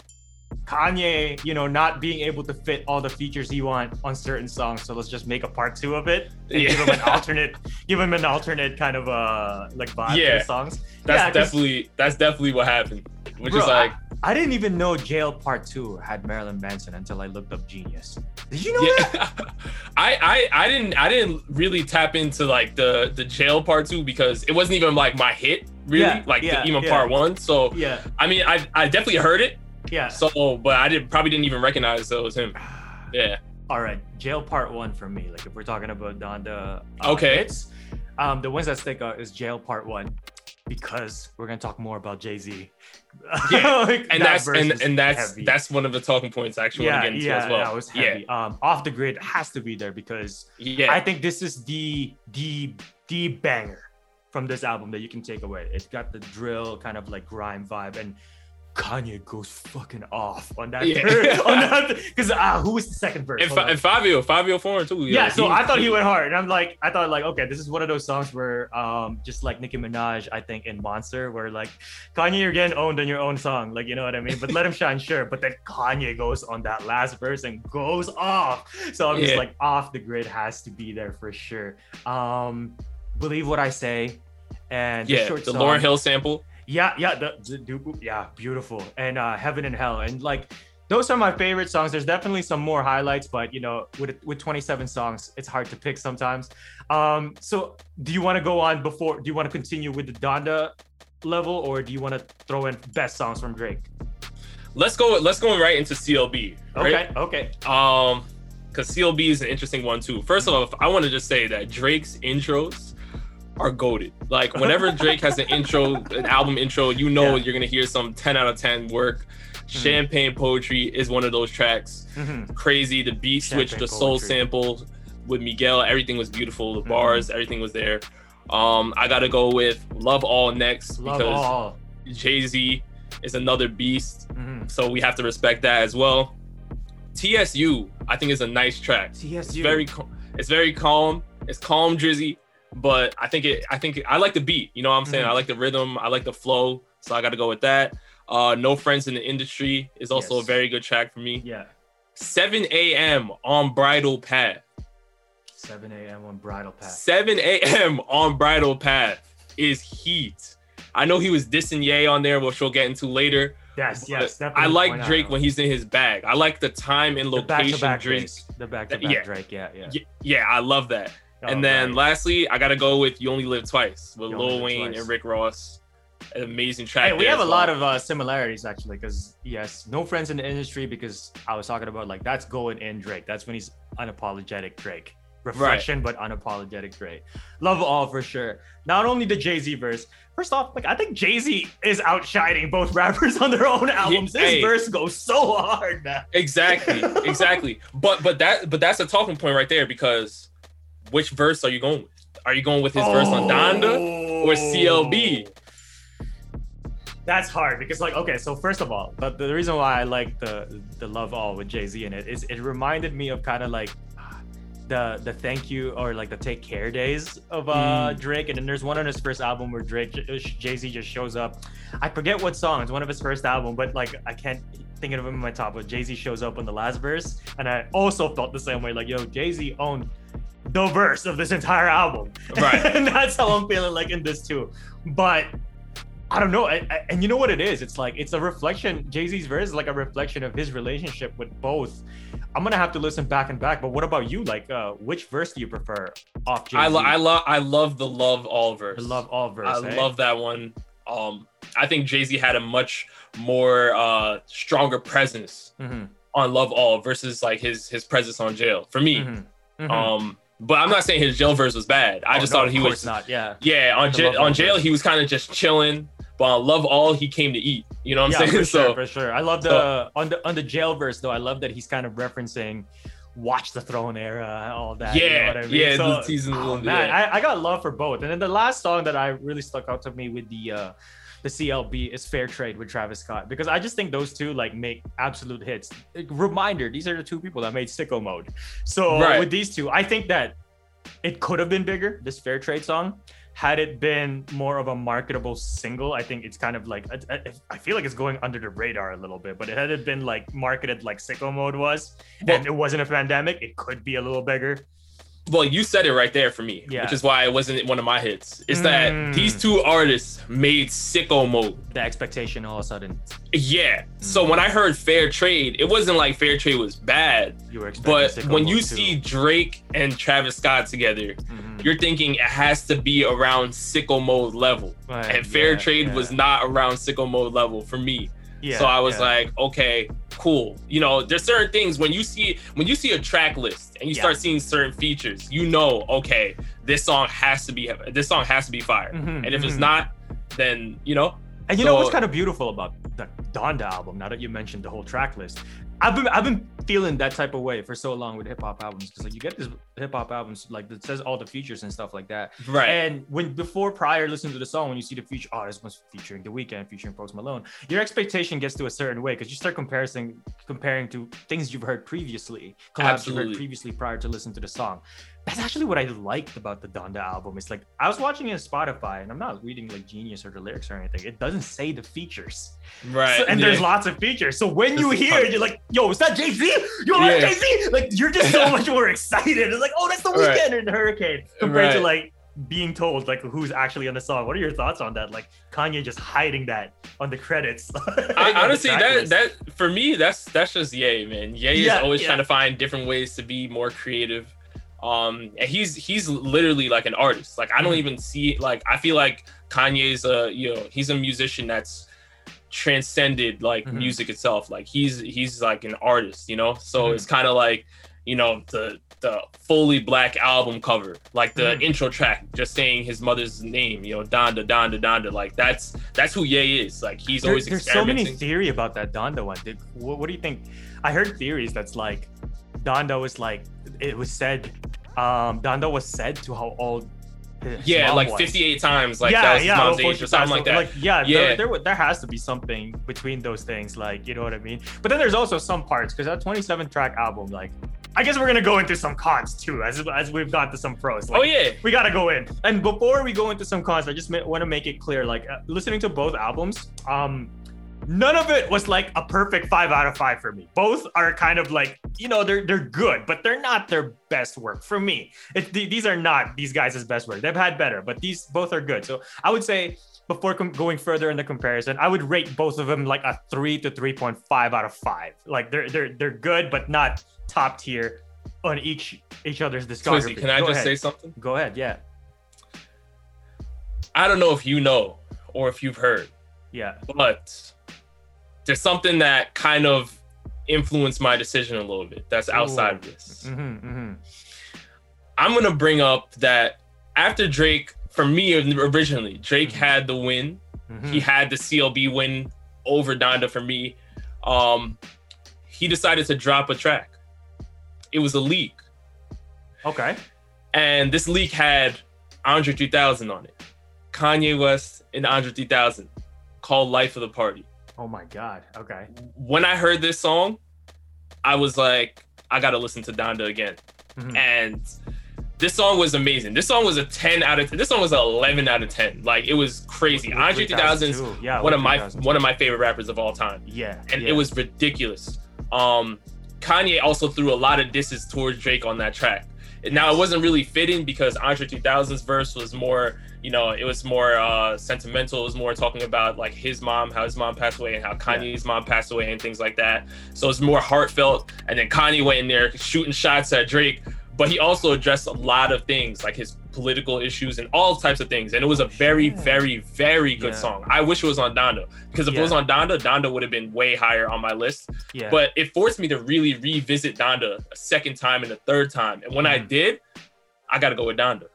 Kanye, you know, not being able to fit all the features he want on certain songs. So let's just make a part two of it and yeah. give him an *laughs* alternate, give him an alternate kind of uh like vibe yeah. to songs. That's yeah, definitely that's definitely what happened. Which bro, is like I, I, didn't even know Jail Part Two had Marilyn Manson until I looked up Genius. Did you know yeah. that? *laughs* I, I I didn't I didn't really tap into like the the Jail Part Two because it wasn't even like my hit really like yeah, even part one. So yeah, I mean I I definitely heard it yeah. So, but I did probably didn't even recognize that was him. *sighs* Yeah. All right, jail part one for me. Like if we're talking about Donda. Uh, okay. Hits, um, the ones that stick out is jail part one, because we're gonna talk more about Jay Z. *laughs* Yeah, *laughs* like, and that that's and, and that's that's one of the talking points I actually yeah, want to get into yeah, as well. That was heavy. Yeah. Um, off the grid has to be there because yeah, I think this is the the the banger from this album that you can take away. It's got the drill kind of like grime vibe and Kanye goes fucking off on that. Yeah. *laughs* on that because ah, who was the second verse? And, and Fivio, Fivio Foreign too. Yeah, so he, I thought he went hard, and I'm like, I thought like, okay, this is one of those songs where, um, just like Nicki Minaj, I think in Monster, where like Kanye, you're getting owned on your own song, like you know what I mean. But let him shine, sure. But then Kanye goes on that last verse and goes off. So I'm yeah. just like, off the grid has to be there for sure. Um, believe what I say, and yeah, the, the Lauryn Hill sample. Yeah, yeah, the, the yeah, beautiful. And uh Heaven and Hell. And like those are my favorite songs. There's definitely some more highlights, but you know, with with 27 songs, it's hard to pick sometimes. Um, so do you want to go on before do you want to continue with the Donda level or do you want to throw in best songs from Drake? Let's go let's go right into CLB. Right? Okay, okay. Um because CLB is an interesting one too. First of all, I want to just say that Drake's intros are goaded. Like whenever *laughs* Drake has an intro, an album intro, you know yeah. you're gonna hear some 10 out of 10 work. Mm-hmm. Champagne Poetry is one of those tracks. Mm-hmm. Crazy. The beat switch, the soul sample with Miguel, everything was beautiful. The mm-hmm. bars, everything was there. Um, I gotta go with Love All next Love because Jay Z is another beast. Mm-hmm. So we have to respect that as well. TSU, I think is a nice track. TSU, it's very, it's very calm. It's calm, drizzy but I think it. I think I like the beat. You know what I'm saying? Mm-hmm. I like the rhythm. I like the flow. So I got to go with that. Uh, no friends in the industry is also yes. a very good track for me. Yeah. 7 a.m. on Bridle Path. 7 a.m. on Bridle Path. 7 a.m. on Bridle Path is heat. I know he was dissing Ye on there, which we'll get into later. Yes, yes. I like Drake out. when he's in his bag. I like the time and location the back-to-back Drake. The back to back Drake, yeah, yeah. Yeah, I love that. Oh, and then right. lastly, I gotta go with "You Only Live Twice" with Lil Wayne twice. and Rick Ross. An amazing track. Hey, we have a lot of uh, similarities actually, because yes, no friends in the industry. Because I was talking about like that's going in Drake. That's when he's unapologetic Drake. Reflection, right. but unapologetic Drake. Love all for sure. Not only the Jay Z verse. First off, like I think Jay Z is outshining both *laughs* rappers on their own albums. His hey, verse goes so hard, man. Exactly, exactly. *laughs* but but that but that's a talking point right there because which verse are you going with? Are you going with his oh. verse on Donda or CLB? That's hard because, like, okay, so first of all, the, the reason why I like the the Love All with Jay Z in it is it reminded me of kind of like the the thank you or like the take care days of uh mm. Drake, and then there's one on his first album where Drake Jay Z just shows up. I forget what song. It's one of his first album, but like I can't think of him in my top. But Jay Z shows up on the last verse, and I also felt the same way. Like, yo, Jay Z owned the verse of this entire album. Right. *laughs* and that's how I'm feeling like in this too. But I don't know. I, I, and you know what it is? It's like, it's a reflection. Jay Z's verse is like a reflection of his relationship with both. I'm going to have to listen back and back. But what about you? Like, uh, which verse do you prefer off Jay Z? I, lo- I, love I love the Love All verse. The Love All verse. I love that one. Um, I think Jay Z had a much more uh, stronger presence mm-hmm. on Love All versus like his his presence on Jail for me. Mm-hmm Mm-hmm. Um, but I'm not saying his jail verse was bad. I oh, just no, thought he was not. Yeah. Yeah. On j- on jail, verse. he was kind of just chilling. But on love all, he came to eat. You know what I'm yeah, saying? For *laughs* so, sure, for sure. I love the so, on the on the jail verse though. I love that he's kind of referencing watch the throne era, all that. Yeah, you know I mean? yeah. So, the season oh, one, man, yeah. I, I got love for both. And then the last song that I really stuck out to me with the uh the CLB is Fair Trade with Travis Scott because I just think those two like make absolute hits. Reminder: these are the two people that made Sicko Mode. So right. with these two, I think that it could have been bigger. This Fair Trade song, had it been more of a marketable single, I think it's kind of like I, I, feel like it's going under the radar a little bit. But it had it been like marketed like Sicko Mode was, well, and it wasn't a pandemic, it could be a little bigger well, you said it right there for me, yeah. which is why it wasn't one of my hits. Is mm. that these two artists made sicko mode. The expectation all of a sudden. Yeah. Mm. So when I heard fair trade, it wasn't like fair trade was bad. You were but when you too. see Drake and Travis Scott together, mm-hmm. you're thinking it has to be around sicko mode level. Right. And fair yeah, trade yeah. was not around sicko mode level for me. Yeah, so I was yeah. like, okay, cool. You know, there's certain things when you see when you see a track list and you yeah. start seeing certain features, you know, okay, this song has to be this song has to be fire. Mm-hmm, and if mm-hmm. it's not, then you know. And you so, know what's kind of beautiful about the Donda album? Now that you mentioned the whole track list, I've been I've been feeling that type of way for so long with hip hop albums because like you get this hip hop albums like that says all the features and stuff like that. Right. And when before prior listening to the song, when you see the feature, oh, this was featuring The Weeknd, featuring Post Malone, your expectation gets to a certain way because you start comparing comparing to things you've heard previously, collabs Absolutely. you've heard previously prior to listening to the song that's actually what I liked about the Donda album. It's like I was watching it on Spotify and I'm not reading like Genius or the lyrics or anything. It doesn't say the features. Right. So, and yeah. there's lots of features. So when you hear it, you're like, yo, is that Jay Z? Yo, yeah. Jay Z? Like you're just so *laughs* much more excited. It's like, oh, that's the Weeknd right. and the Hurricane compared right. to like being told like who's actually on the song. What are your thoughts on that? Like Kanye just hiding that on the credits. *laughs* I, honestly, that that for me, that's that's just Ye, man. Ye yeah, is always yeah. trying to find different ways to be more creative um, and he's he's literally like an artist. Like I don't mm-hmm. even see like I feel like Kanye's a you know he's a musician that's transcended like mm-hmm. music itself. Like he's he's like an artist, you know. So mm-hmm. it's kind of like you know the the fully black album cover, like the mm. intro track, just saying his mother's name, you know, Donda, Donda, Donda. Like that's that's who Ye is. Like he's there, always there's so many theory about that Donda one. Did, what, what do you think? I heard theories that's like Donda was like it was said um Donda was said to how old yeah, like was. 58 times, like yeah, that was yeah, mom's age or something like that. Like, yeah, yeah. There, there, there, has to be something between those things, like you know what I mean. But then there's also some parts because that 27 track album, like I guess we're gonna go into some cons too, as as we've got to some pros. Like, oh yeah, we gotta go in. And before we go into some cons, I just want to make it clear, like uh, listening to both albums, um, none of it was like a perfect five out of five for me. Both are kind of like, you know, they're they're good, but they're not their best work for me. It, these are not these guys' best work. They've had better, but these both are good. So I would say before com- going further in the comparison, I would rate both of them like a three to three point five out of five. Like they're they're they're good, but not top tier on each each other's discography. Twizzy, can I Go just ahead. say something? Go ahead, yeah. I don't know if you know or if you've heard. Yeah. But there's something that kind of influenced my decision a little bit that's outside Ooh. of this. Mm-hmm, mm-hmm. I'm gonna bring up that after Drake, for me originally, Drake mm-hmm. had the win. Mm-hmm. He had the CLB win over Donda for me. Um, he decided to drop a track. It was a leak. Okay. And this leak had Andre 3000 on it. Kanye West and Andre 3000 called Life of the Party. Oh my god. Okay. When I heard this song, I was like, I gotta listen to Donda again. Mm-hmm. And this song was amazing. This song was a 10 out of 10. This song was an 11 out of 10. Like it was crazy. Andre 3000's yeah, one of my one of my favorite rappers of all time. Yeah. And yeah. it was ridiculous. Um Kanye also threw a lot of disses towards Drake on that track. Now it wasn't really fitting because Andre 3000's verse was more you know, it was more uh, sentimental. It was more talking about like his mom, how his mom passed away, and how Kanye's mom passed away, and things like that. So it's more heartfelt. And then Kanye went in there shooting shots at Drake, but he also addressed a lot of things like his political issues and all types of things. And it was a very, yeah. very, very good yeah. song. I wish it was on Donda because if yeah. it was on Donda, Donda would have been way higher on my list. Yeah. But it forced me to really revisit Donda a second time and a third time. And when mm. I did, I got to go with Donda.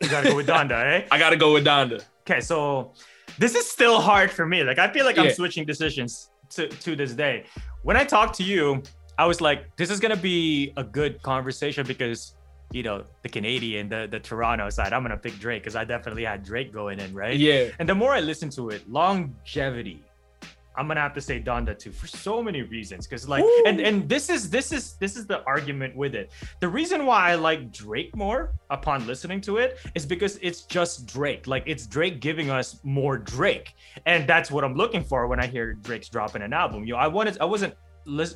You got to go with Donda, eh? *laughs* I got to go with Donda. Okay, so this is still hard for me. Like I feel like I'm switching decisions to, to this day. When I talked to you, I was like, this is gonna be a good conversation because you know the Canadian, the the Toronto side. I'm gonna pick Drake because I definitely had Drake going in, right? Yeah. And the more I listen to it, longevity. I'm gonna have to say Donda too for so many reasons. Cause like, Ooh. and and this is this is this is the argument with it. The reason why I like Drake more upon listening to it is because it's just Drake. Like it's Drake giving us more Drake, and that's what I'm looking for when I hear Drake's dropping an album. You know, I wanted I wasn't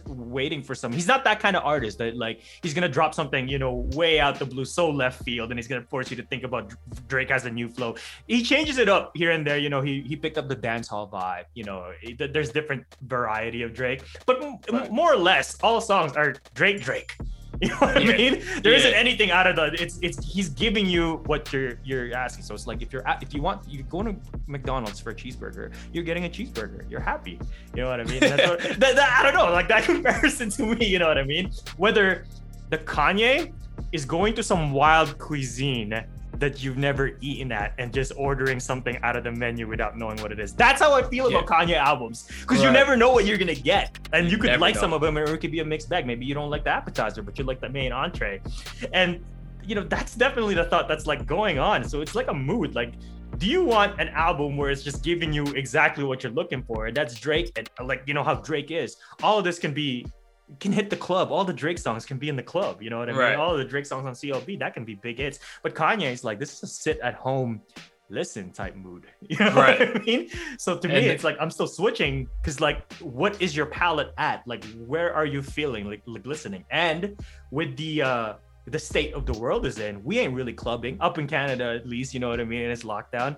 waiting for some. He's not that kind of artist that like he's gonna drop something you know way out the blue, so left field, and he's gonna force you to think about Drake has a new flow. He changes it up here and there. You know, he he picked up the dance hall vibe. You know, there's different variety of Drake, but right. more or less all songs are Drake Drake. *laughs* You know what yeah. I mean? There yeah. not anything out of the. It's it's he's giving you what you're you're asking. So it's like if you're if you want you go to McDonald's for a cheeseburger, you're getting a cheeseburger. You're happy. You know what I mean? What, *laughs* that, that, I don't know, like that *laughs* comparison to me. You know what I mean? Whether the Kanye is going to some wild cuisine that you've never eaten at and just ordering something out of the menu without knowing what it is. That's how I feel yeah. about Kanye albums because right. you never know what you're gonna get, and you could never like know. some of them, or it could be a mixed bag. Maybe you don't like the appetizer, but you like the main entree, and you know that's definitely the thought that's like going on. So it's like a mood, like do you want an album where it's just giving you exactly what you're looking for? And that's Drake, and like you know how Drake is. All of this can be can hit the club. All the Drake songs can be in the club. You know what I mean? Right. All the Drake songs on CLB that can be big hits. But Kanye is like, this is a sit at home, listen type mood. *laughs* You know right. what I mean? So to and me, it's like I'm still switching because like, what is your palette at? Like, where are you feeling like, like listening? And with the uh the state of the world is in, we ain't really clubbing up in Canada at least. You know what I mean? And it's lockdown.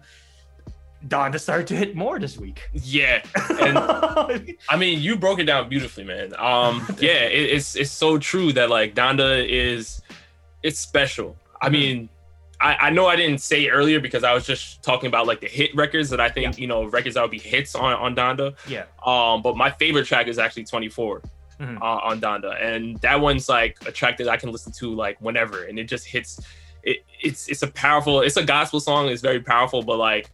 Donda started to hit more this week. Yeah, and *laughs* I mean, you broke it down beautifully, man. Um, *laughs* yeah, it, it's it's so true that like Donda is, it's special. I mm-hmm. mean, I, I know I didn't say earlier because I was just talking about like the hit records that I think yeah. you know records that would be hits on on Donda. Yeah. Um, but my favorite track is actually 24. Mm-hmm. Uh, on Donda, and that one's like a track that I can listen to like whenever, and it just hits. It, it's it's a powerful. It's a gospel song. It's very powerful, but like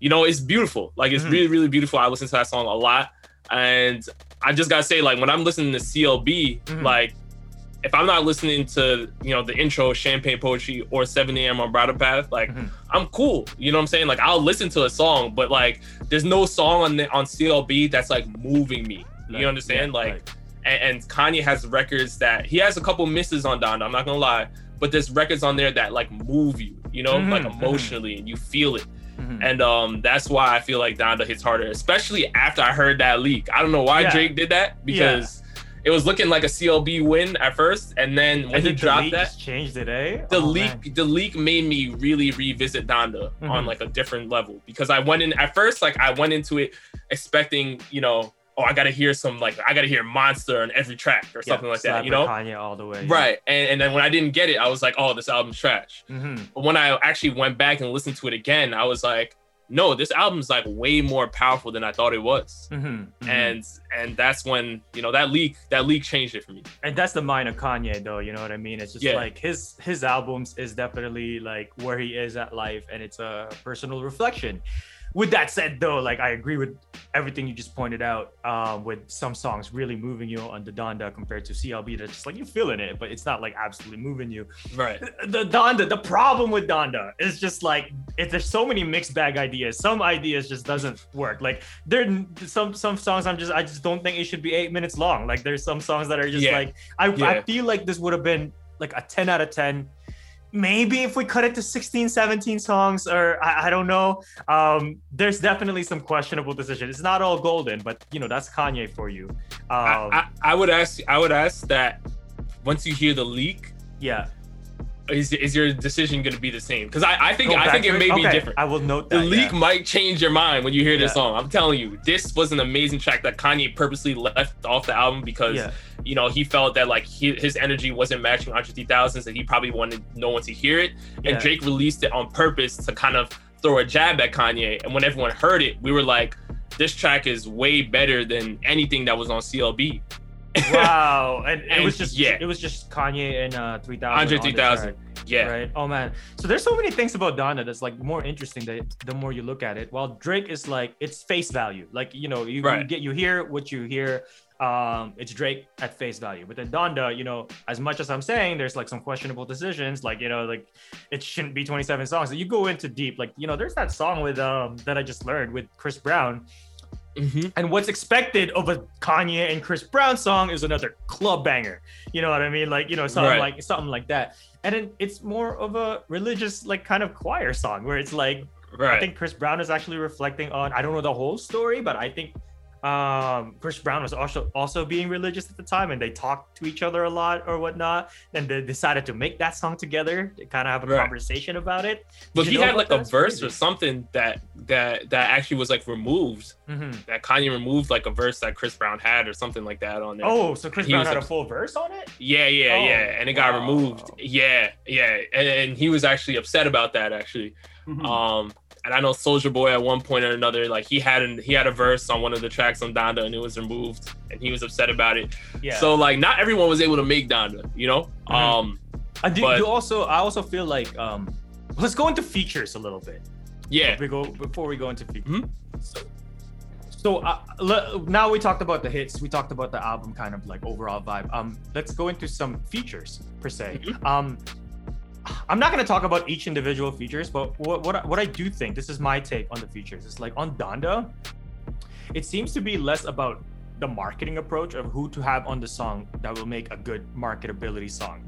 you know, it's beautiful. Like it's mm really, really beautiful. I listen to that song a lot. And I just gotta say, like when I'm listening to CLB, mm-hmm. like if I'm not listening to, you know, the intro Champagne Poetry or 7 a.m. on Bridle Path, like mm-hmm. I'm cool. You know what I'm saying? Like I'll listen to a song, but like there's no song on the on CLB that's like moving me. You understand? Yeah, like right. and, and, Kanye has records that he has a couple misses on Donda, I'm not gonna lie, but there's records on there that like move you, you know, mm-hmm. like mm-hmm. emotionally and you feel it. Mm-hmm. And um, that's why I feel like Donda hits harder, especially after I heard that leak. I don't know why yeah. Drake did that because yeah. it was looking like a CLB win at first, and then when and he dropped that, changed it. Eh? The oh, leak, man. the leak made me really revisit Donda mm-hmm. on like a different level because I went in at first, like I went into it expecting, you know, oh, I gotta hear some like I gotta hear Monster on every track or something yeah, like that, you know? Kanye all the way. Right. And, and then when I didn't get it, I was like, oh, this album's trash. Mm-hmm. But when I actually went back and listened to it again, I was like, no, this album's like way more powerful than I thought it was. Mm-hmm, mm-hmm. And and that's when, you know, that leak, that leak changed it for me. And that's the mind of Kanye though, you know what I mean? It's just yeah. like his his albums is definitely like where he is at life and it's a personal reflection with that said though like i agree with everything you just pointed out um, with some songs really moving you on the donda compared to clb that's just like you're feeling it but it's not like absolutely moving you. Right. *laughs* The, donda the problem with donda is just like if there's so many mixed bag ideas. Some ideas just doesn't work. Like there some some songs i'm just i just don't think it should be eight minutes long. Like there's some songs that are just yeah. like I, yeah. I feel like this would have been like a 10 out of 10 maybe if we cut it to 16 17 songs or i, I don't know um, there's definitely some questionable decisions it's not all golden but you know that's kanye for you um, I, I, I, would ask i would ask that once you hear the leak yeah is, is your decision going to be the same? Because I, I think I think it may okay. be different. I will note that. The leak yeah. might change your mind when you hear yeah. this song. I'm telling you, this was an amazing track that Kanye purposely left off the album because yeah you know, he felt that like he, his energy wasn't matching Andre 3000's and he probably wanted no one to hear it. Yeah. And Drake released it on purpose to kind of throw a jab at Kanye. And when everyone heard it, we were like, this track is way better than anything that was on CLB. wow. And, *laughs* and, it was just yeah. it was just Kanye and uh 3000. Andre 3000. Yeah. Right. Oh man. So there's so many things about Donda that's like more interesting that the more you look at it. While Drake is like it's face value. Like you know you, right. you get you hear what you hear. Um, it's Drake at face value. But then Donda, you know, as much as I'm saying, there's like some questionable decisions. Like you know, like it shouldn't be 27 songs. You go into deep. Like you know, there's that song with um that I just learned with Chris Brown. Mm-hmm. And what's expected of a Kanye and Chris Brown song is another club banger. You know what I mean? Like, you know, something right. like something like that and then it's more of a religious like kind of choir song where it's like right. I think Chris Brown is actually reflecting on I don't know the whole story, but I think um Chris Brown was also also being religious at the time and they talked to each other a lot or whatnot and they decided to make that song together to kind of have a right. conversation about it but he had like a verse crazy. or something that that that actually was like removed mm-hmm. that Kanye removed like a verse that Chris Brown had or something like that on there oh so Chris Brown had like, a full verse on it yeah yeah oh, yeah and it wow. got removed yeah yeah and, and, he was actually upset about that actually mm-hmm. um and I know Soldier Boy at one point or another, like he had an, he had a verse on one of the tracks on Donda and it was removed, and he was upset about it. Yeah. So like, not everyone was able to make Donda, you know. Mm-hmm. Um, I do, but, also, I also feel like um, let's go into features a little bit. Yeah. Before we go before we go into features. Mm-hmm. So, so uh, le- now we talked about the hits. We talked about the album kind of like overall vibe. Um, let's go into some features per se. Mm-hmm. Um, I'm not going to talk about each individual features, but what what what I do think this is my take on the features. It's like on Donda, it seems to be less about the marketing approach of who to have on the song that will make a good marketability song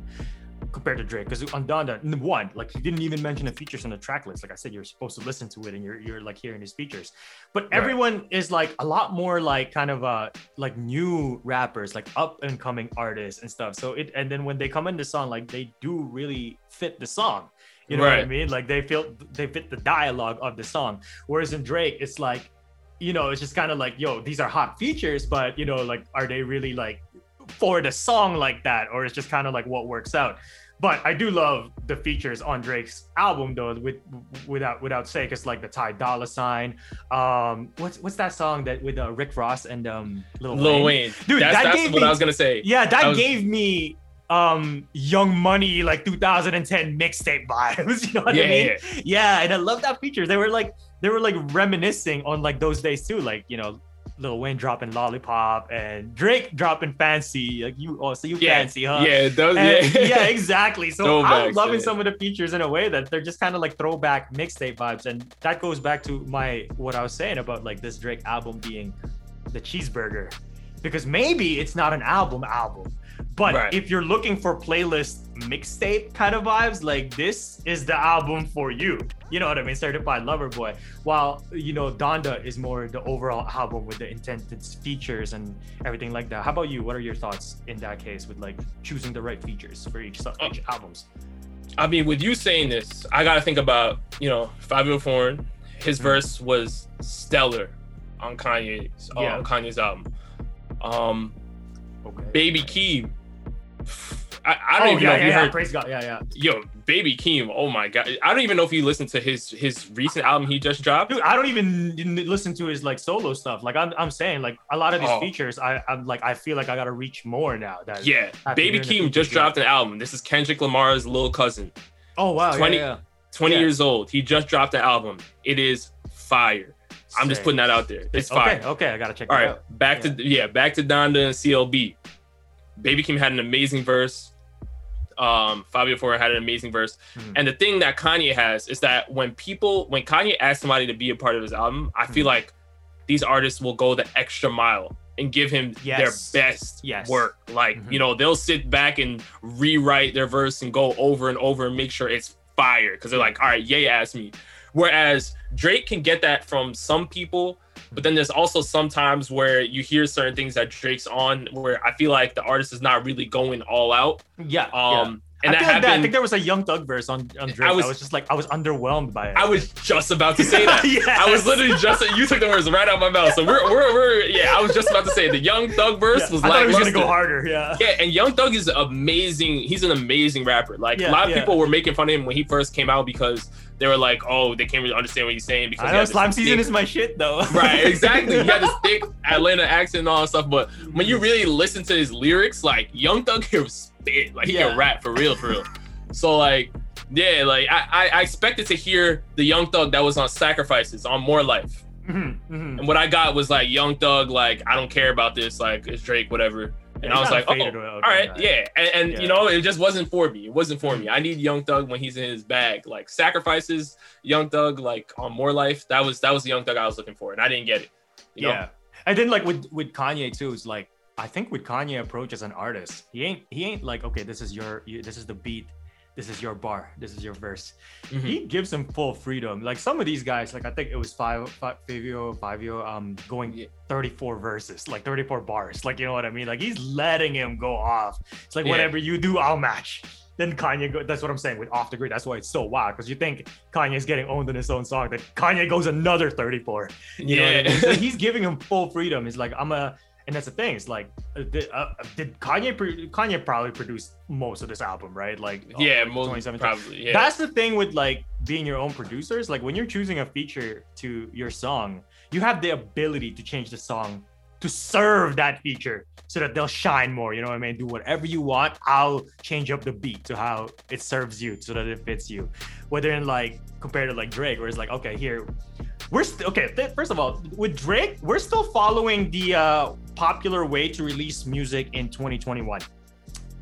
compared to Drake. Because on Donda, one, like he didn't even mention the features on the track list. Like I said, you're supposed to listen to it and you're you're like hearing his features. But right. everyone is like a lot more like kind of uh like new rappers, like up and coming artists and stuff. So it and then when they come in the song, like they do really fit the song. You know right. what I mean? Like they feel they fit the dialogue of the song. Whereas in Drake, it's like, you know, it's just kind of like, yo, these are hot features, but you know, like, are they really like for the song like that, or it's just kind of like what works out. But I do love the features on Drake's album though, with without without say, it's like the Ty Dolla Sign. Um, what's what's that song that with uh, Rick Ross and um Lil, Lil Wayne? Wayne. Dude, that's, that that's gave what me, I was gonna say. Yeah, that was... gave me um Young Money like 2010 mixtape vibes. *laughs* You know what yeah, I mean? Yeah. yeah, and I love that feature. They were like they were like reminiscing on like those days too, like you know Lil Wayne dropping Lollipop and Drake dropping Fancy. Like you, oh, so you yeah, fancy, huh? Yeah, those, yeah. yeah, *laughs* exactly. So I'm loving yeah. some of the features in a way that they're just kind of like throwback mixtape vibes, and that goes back to my what I was saying about like this Drake album being the cheeseburger, because maybe it's not an album album, but right. if you're looking for playlist mixtape kind of vibes, like this is the album for you. You know what I mean? Certified Lover Boy. While you know Donda is more the overall album with the intended features and everything like that. How about you? What are your thoughts in that case with like choosing the right features for each each uh, albums? I mean, with you saying this, I gotta think about you know Fivio Foreign. His mm-hmm. verse was stellar on Kanye's yeah. on Kanye's album. Um, okay. Baby Keem I, I don't oh, even yeah, know if yeah, you heard. Praise God. Yeah, yeah. Yo, Baby Keem. Oh my God. I don't even know if you listened to his his recent album he just dropped. Dude, I don't even listen to his like solo stuff. Like I'm, I'm saying, like a lot of these oh. features, I, I'm like, I feel like I gotta reach more now. That yeah. Baby Keem just dropped an album. This is Kendrick Lamar's little cousin. Oh wow. 20, yeah, yeah. 20 years old. He just dropped an album. It is fire. I'm just putting that out there. It's fire. Okay, okay, I gotta check. All right, out. back to yeah, back to Donda and CLB. Baby Keem had an amazing verse. Um, Fivio Foreign had an amazing verse. Mm-hmm. And the thing that Kanye has is that when people, when Kanye asks somebody to be a part of his album, I feel mm-hmm. like these artists will go the extra mile and give him yes. their best yes. work. Like, mm-hmm. you know, they'll sit back and rewrite their verse and go over and over and make sure it's fire. Cause they're like, all right, Ye asked me. Whereas Drake can get that from some people but then there's also sometimes where you hear certain things that Drake's on where I feel like the artist is not really going all out. Yeah. Um, And I that happened. That. I think there was a Young Thug verse on, on Drake. I was, I was just like, I was underwhelmed by it. I was just about to say that. *laughs* yes. I was literally just you took the words right out of my mouth. So we're, we're, we're yeah. I was just about to say the Young Thug verse yeah. was like. I was gonna go harder. Yeah. Yeah, and Young Thug is amazing. He's an amazing rapper. Like yeah, a lot of yeah. people were making fun of him when he first came out because they were like, oh, they can't really understand what he's saying because I know slime season thick... is my shit though. *laughs* right, exactly. He had this *laughs* thick Atlanta accent and all that stuff, but when you really listen to his lyrics, like Young Thug can like he yeah. can rap for real, for real. So like, yeah, like I, I expected to hear the Young Thug that was on Sacrifices on More Life. Mm-hmm, mm-hmm. And what I got was like Young Thug, like I don't care about this, like it's Drake, whatever. And I was like, oh, all right, yeah. And, and yeah. you know, it just wasn't for me. It wasn't for me. I need Young Thug when he's in his bag. Like sacrifices, Young Thug, like on More Life. That was that was the Young Thug I was looking for, and I didn't get it. yeah. Know? And then like with with Kanye too, it's like I think with Kanye approach as an artist, he ain't he ain't like okay, this is your you, this is the beat, this is your bar, this is your verse. Mm-hmm. He gives him full freedom. Like some of these guys, like I think it was five, five Fivio, Fivio, um, going 34 verses, like 34 bars. Like you know what I mean? Like he's letting him go off. It's like yeah. whatever you do, I'll match. Then Kanye, go, that's what I'm saying with off the grid. That's why it's so wild because you think Kanye's getting owned in his own song, then Kanye goes another 34. You yeah. know what I mean? So *laughs* he's giving him full freedom. He's like, I'm a and that's the thing. It's like, uh, did, uh, did Kanye Kanye probably produced most of this album, right? Like, yeah, uh, most probably. Yeah. That's the thing with like being your own producers. Like when you're choosing a feature to your song, you have the ability to change the song to serve that feature so that they'll shine more. You know what I mean? Do whatever you want. I'll change up the beat to how it serves you so that it fits you. Whether in like compared to like Drake, where it's like, okay, here we're still okay. Th- first of all, with Drake, we're still following the uh, popular way to release music in 2021.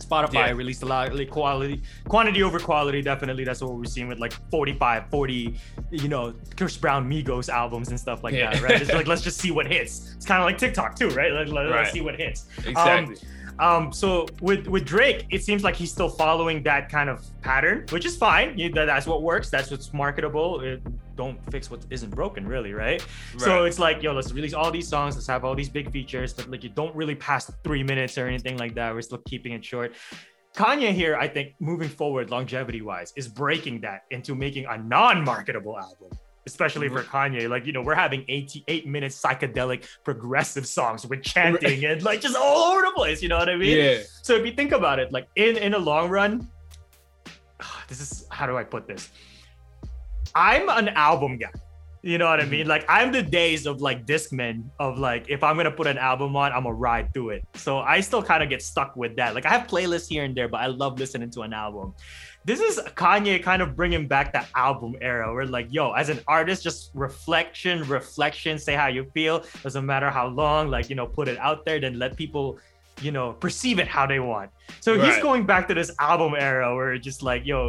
Spotify yeah. released a lot of quality, quantity over quality. Definitely, that's what we're seeing with like 45, 40, you know, Chris Brown, Migos albums and stuff like yeah. that. Right? It's like let's just see what hits. It's kind of like TikTok too, right? Like, let, us see what hits. Exactly. Um, um, so with with Drake, it seems like he's still following that kind of pattern, which is fine. that's what works. That's what's marketable. It, don't fix what isn't broken, really, right? right? So it's like, yo, let's release all these songs. Let's have all these big features, but like you don't really pass three minutes or anything like that. We're still keeping it short. Kanye here, I think, moving forward, longevity wise, is breaking that into making a non-marketable album especially for mm-hmm. Kanye. Like, you know, we're having 88 minute psychedelic progressive songs with chanting and like just all over the place. You know what I mean? Yeah. So if you think about it, like in in a long run, *sighs* this is how do I put this? I'm an album guy. You know what I mean? Like I'm the days of like Discman of like if I'm gonna put an album on, I'm gonna ride through it. So I still kind of get stuck with that. Like I have playlists here and there, but I love listening to an album this is Kanye kind of bringing back that album era where like, yo, as an artist, just reflection, reflection, say how you feel. Doesn't matter how long, like, you know, put it out there, then let people, you know, perceive it how they want. So right. he's going back to this album era where just like, yo,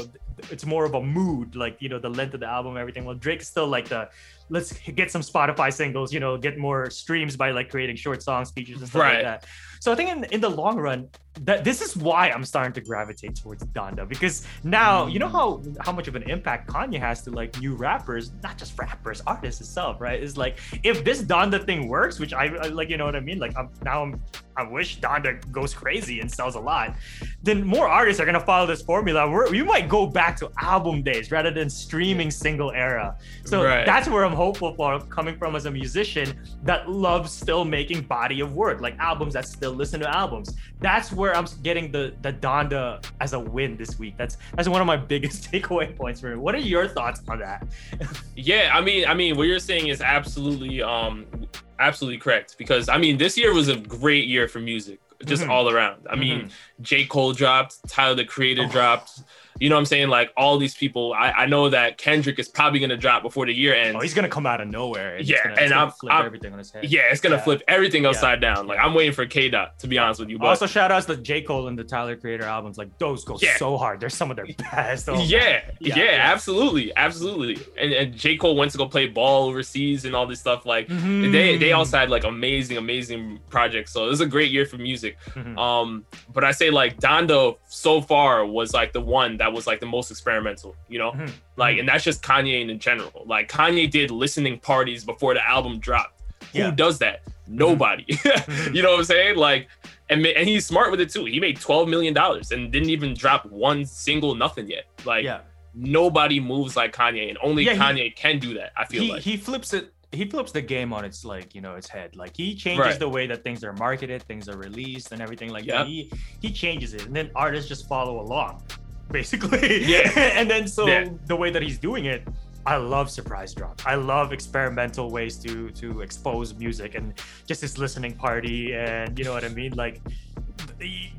it's more of a mood, like, you know, the length of the album, everything. Well, Drake's still like the let's get some Spotify singles, you know, get more streams by like creating short songs, features, and stuff right. like that. So I think in, in the long run, that this is why I'm starting to gravitate towards Donda because now you know how how much of an impact Kanye has to like new rappers, not just rappers, artists itself, right? Is like if this Donda thing works, which I, I like, you know what I mean? Like I'm now I'm I wish Donda goes crazy and sells a lot. Then more artists are gonna follow this formula. We're, we might go back to album days rather than streaming single era. So right. that's where I'm hopeful for coming from as a musician that loves still making body of work, like albums that still listen to albums. That's where I'm getting the the Donda as a win this week. That's that's one of my biggest *laughs* takeaway points for me. What are your thoughts on that? *laughs* yeah, I mean, I mean, what you're saying is absolutely um absolutely correct because I mean, this year was a great year for music, just mm-hmm. all around. I mean, mm-hmm. J. Cole dropped, Tyler the Creator oh. dropped. You know what I'm saying? Like all these people, I, I know that Kendrick is probably gonna drop before the year ends. Oh, he's gonna come out of nowhere. And yeah, gonna, and I'm, flip I'm, everything on his head. Yeah, it's gonna yeah. flip everything upside yeah. down. Like I'm waiting for K Dot to be honest with you. But also shout outs to J Cole and the Tyler Creator albums. Like those go yeah. so hard. They're some of their *laughs* best. Oh, yeah, yeah, absolutely, absolutely. And, and J Cole went to go play ball overseas and all this stuff. Like mm-hmm. they they also had like amazing amazing projects. So it was a great year for music. Mm-hmm. Um, but I say like Donda so far was like the one that was like the most experimental, you know? Mm-hmm. Like, and that's just Kanye in general. Like, Kanye did listening parties before the album dropped. Yeah. Who does that? Nobody. *laughs* Mm-hmm. you know what I'm saying? Like, and and he's smart with it too. He made 12 million dollars and didn't even drop one single nothing yet. Like, yeah. nobody moves like Kanye, and only yeah, Kanye he, can do that. I feel he, like he flips it. He flips the game on its like you know its head. Like he changes right. the way that things are marketed, things are released, and everything like yep. that. He he changes it, and then artists just follow along, basically. Yeah. *laughs* and then so yeah. the way that he's doing it, I love surprise drops. I love experimental ways to to expose music and just this listening party and you know what I mean. Like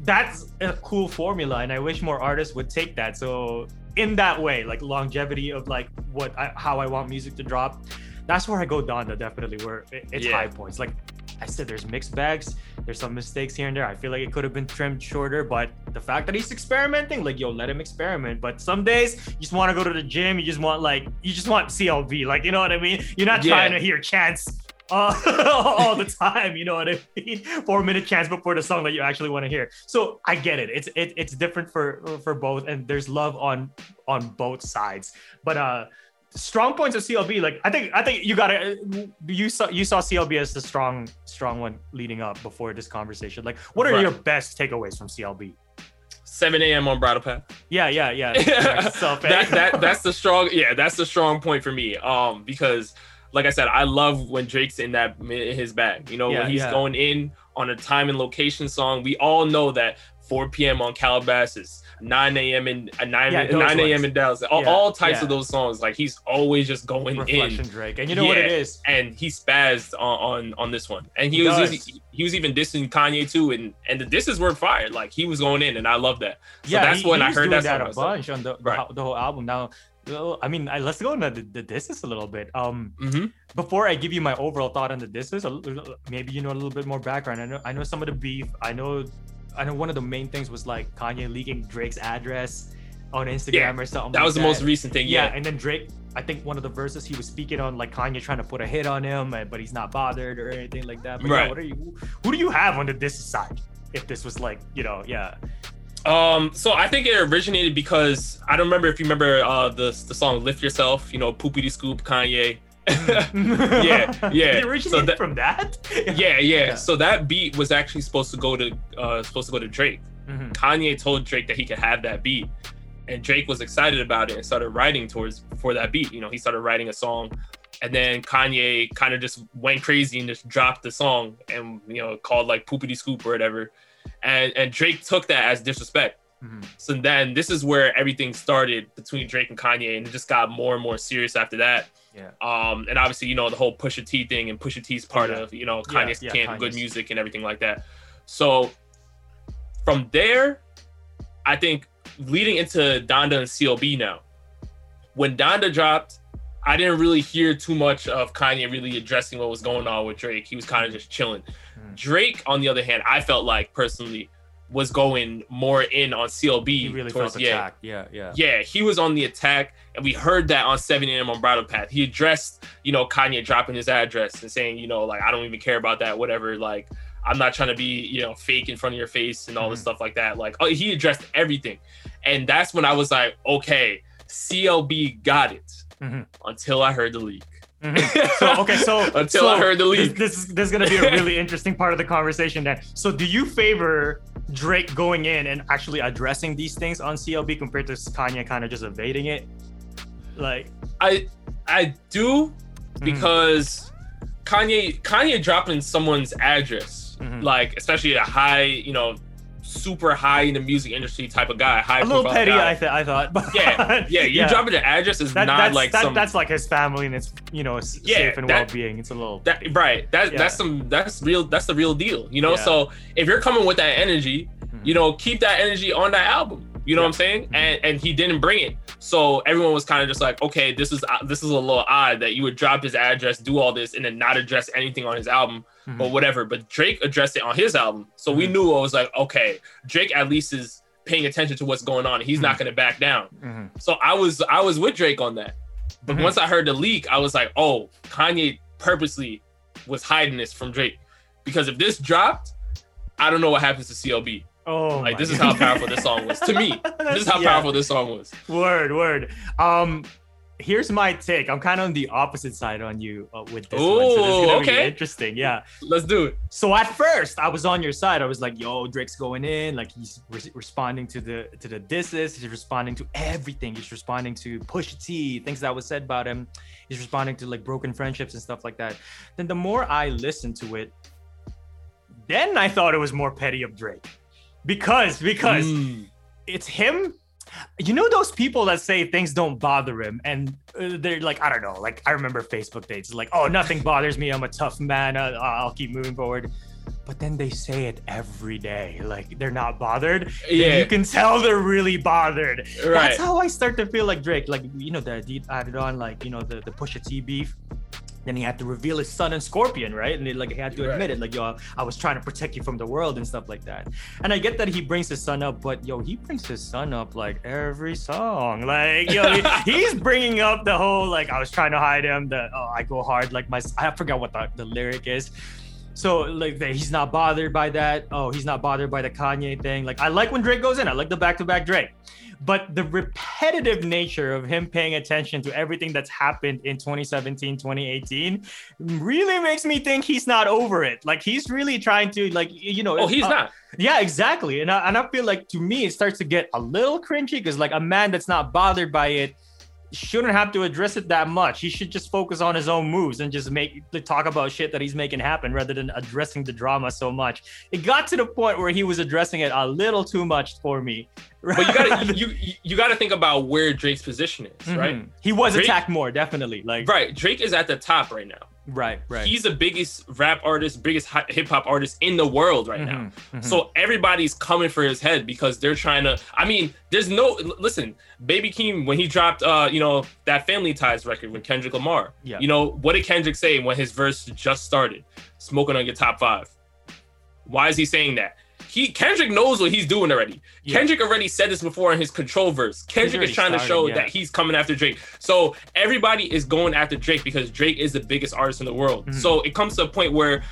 that's a cool formula, and I wish more artists would take that. So in that way, like longevity of like what I, how I want music to drop. That's where I go Donda definitely where it's yeah. high points. Like I said, there's mixed bags. There's some mistakes here and there. I feel like it could have been trimmed shorter, but the fact that he's experimenting, like, yo, let him experiment. But some days you just want to go to the gym. You just want like, you just want CLB. Like, you know what I mean? You're not yeah. trying to hear chants uh, *laughs* all the time. You know what I mean? *laughs* Four minute chants before the song that you actually want to hear. So I get it. It's it, it's different for for both, and there's love on on both sides. But uh, strong points of CLB, like I think I think you gotta you saw you saw CLB as the strong strong one leading up before this conversation. Like, what are right. your best takeaways from CLB? 7 a.m. on Bridle Path. Yeah, yeah, yeah. *laughs* that, that that's the strong yeah, that's the strong point for me. Um, because like I said, I love when Drake's in that in his bag. You know, yeah, when he's yeah. going in on a time and location song. We all know that 4 p.m. on Calabasas, 9 a.m. in uh, 9 yeah, 9 a.m. in Dallas, all, yeah, all types yeah. of those songs. Like he's always just going Reflection in. Drake, and you know what it is. And he spazzed on, on on this one, and he, he was he, he, was even dissing Kanye too, and and the disses were fired. Like he was going in, and I love that. So yeah, that's he, when I heard that, that a bunch on the, right. the whole album. Now I mean, I, let's go into the, the disses a little bit. Um, mm-hmm. before I give you my overall thought on the disses, maybe you know a little bit more background. I know, I know some of the beef. I know I know one of the main things was like Kanye leaking Drake's address on Instagram yeah, or something. That like was the most recent thing. Yeah. yeah, and then Drake, I think one of the verses he was speaking on like Kanye trying to put a hit on him, but he's not bothered or anything like that. But right. yeah, what are you? Who do you have on the diss side? If this was like, you know, yeah. Um, so I think it originated because I don't remember if you remember uh the the song "Lift Yourself," you know, Poopity Scoop, Kanye. *laughs* yeah, *laughs* yeah. It originated so that, from that. *laughs* yeah, yeah, yeah, So that beat was actually supposed to go to uh supposed to go to Drake. Mm-hmm. Kanye told Drake that he could have that beat, and Drake was excited about it and started writing towards for that beat. You know, he started writing a song, and then Kanye kind of just went crazy and just dropped the song and you know called like Poopity Scoop or whatever, and and Drake took that as disrespect. Mm-hmm. So then this is where everything started between Drake and Kanye, and it just got more and more serious after that. Yeah. Um, and obviously, you know, the whole Pusha T thing and Pusha T's part yeah. of, you know, Kanye's yeah, yeah, Kanye's. good music and everything like that. So from there, I think leading into Donda and CLB now, when Donda dropped, I didn't really hear too much of Kanye really addressing what was going on with Drake. He was kind of just chilling. Mm. Drake, on the other hand, I felt like personally was going more in on CLB. He really towards, felt attacked. Yeah, yeah, yeah. Yeah, He was on the attack, and we heard that on 7 a.m. on Bridle Path. He addressed, you know, Kanye dropping his address and saying, you know, like I don't even care about that, whatever. Like I'm not trying to be, you know, fake in front of your face and all mm-hmm. this stuff like that. Like oh, he addressed everything, and that's when I was like, okay, CLB got it. Mm-hmm. Until I heard the leak. Mm-hmm. *laughs* So okay, so *laughs* until so I heard the leak, this, this is this is gonna be a really *laughs* interesting part of the conversation. Then, so do you favor Drake going in and actually addressing these things on CLB compared to Kanye kind of just evading it? Like, I I do mm-hmm. because mm-hmm. Kanye Kanye dropping someone's address, mm-hmm. like especially a high, you know, super high in the music industry type of guy. High a little petty, guy. I, th- I thought. But yeah, *laughs* yeah. You yeah. dropping the address is that, not like that, some. That's like his family and it's you know yeah, safe and well being. It's a little that, right. That yeah. that's some that's real. That's the real deal. You know. So if you're coming with that energy, mm-hmm. you know, keep that energy on that album. You know what I'm saying? Mm-hmm. And and he didn't bring it. So everyone was kind of just like, okay, this is uh, this is a little odd that you would drop his address, do all this, and then not address anything on his album mm-hmm. or whatever. But Drake addressed it on his album, so mm-hmm. we knew I was like, okay, Drake at least is paying attention to what's going on. He's mm-hmm. not going to back down. Mm-hmm. So I was I was with Drake on that. But mm-hmm. once I heard the leak, I was like, oh, Kanye purposely was hiding this from Drake because if this dropped, I don't know what happens to CLB. Oh, like this God. is how powerful this song was to me. *laughs* This is how yeah. powerful this song was. Word, word. Um, here's my take. I'm kind of on the opposite side on you uh, with this Ooh, one. So this is gonna okay. be interesting. Yeah. Let's do it. So at first, I was on your side. I was like, "Yo, Drake's going in. Like he's re- responding to the to the disses. He's responding to everything. He's responding to Pusha T, things that was said about him. He's responding to like broken friendships and stuff like that. Then the more I listened to it, then I thought it was more petty of Drake, because because mm. it's him you know those people that say things don't bother him and uh, they're like i don't know like i remember facebook dates like oh nothing bothers me i'm a tough man uh, i'll keep moving forward. But then they say it every day like they're not bothered yeah you can tell they're really bothered. Right. that's how i start to feel like drake like you know the added on like you know the the pusha t beef then he had to reveal his son and Scorpion, right? And like he had to admit right. it, like yo, I was trying to protect you from the world and stuff like that. And I get that he brings his son up, but yo, he brings his son up like every song, like yo, he, *laughs* he's bringing up the whole like I was trying to hide him. The oh, I go hard like my I forgot what the, the lyric is. So like he's not bothered by that. Oh, he's not bothered by the Kanye thing. Like I like when Drake goes in. I like the back to back Drake but the repetitive nature of him paying attention to everything that's happened in 2017 2018 really makes me think he's not over it like he's really trying to like you know oh he's uh, not yeah exactly and I, and I feel like to me it starts to get a little cringy because like a man that's not bothered by it shouldn't have to address it that much. He should just focus on his own moves and just make talk about shit that he's making happen rather than addressing the drama so much. It got to the point where he was addressing it a little too much for me. *laughs* But you got you you got to think about where Drake's position is, mm-hmm. right? He was Drake, attacked more, definitely. Like right, Drake is at the top right now. Right, right. He's the biggest rap artist, biggest hip hop artist in the world right mm-hmm, now. Mm-hmm. So everybody's coming for his head because they're trying to. I mean, there's no listen. Baby Keem when he dropped, uh, you know, that Family Ties record with Kendrick Lamar. Yeah. You know what did Kendrick say when his verse just started? Smoking on your top five. Why is he saying that? He Kendrick knows what he's doing already. Yeah. Kendrick already said this before in his control verse. Kendrick is trying started, to show yeah. that he's coming after Drake. So everybody is going after Drake because Drake is the biggest artist in the world. Mm-hmm. So it comes to a point where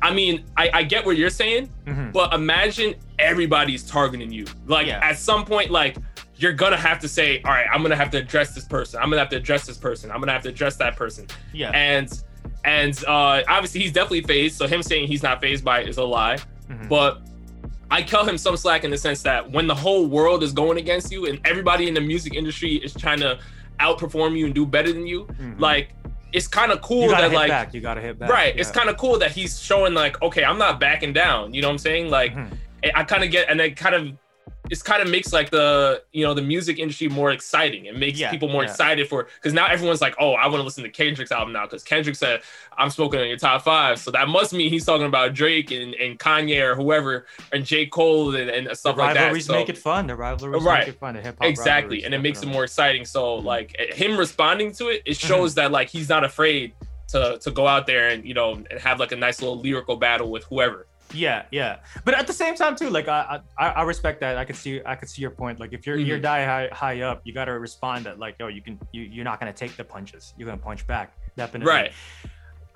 I mean, I, I get what you're saying, mm-hmm. but imagine everybody's targeting you. Like yeah. at some point, like you're gonna have to say, all right, I'm gonna have to address this person. I'm gonna have to address this person. I'm gonna have to address that person. Yeah. And and uh obviously he's definitely phased. So him saying he's not phased by it is a lie. Mm-hmm. But I cut him some slack in the sense that when the whole world is going against you and everybody in the music industry is trying to outperform you and do better than you, mm-hmm. like it's kind of cool that like back. you gotta hit back. Right. Yeah. It's kind of cool that he's showing like, okay, I'm not backing down. You know what I'm saying? Like mm-hmm. I kind of get and it kind of it kind of makes like the you know the music industry more exciting. It makes yeah, people more yeah. excited for because now everyone's like, oh, I want to listen to Kendrick's album now because Kendrick said I'm smoking on your top five, so that must mean he's talking about Drake and, and Kanye or whoever and J Cole and, and stuff the like that. Rivalries so, make it fun. The rivalries right. make it fun. The hip hop exactly, and it makes it more exciting. So mm-hmm. like him responding to it, it mm-hmm. shows that like he's not afraid to to go out there and you know and have like a nice little lyrical battle with whoever. Yeah, yeah. But at the same time too, like I I, I respect that. I could see I could see your point. Like if you're mm-hmm. you're die high high up, you gotta respond that like, yo, you can you you're not gonna take the punches. You're gonna punch back. Definitely. Right.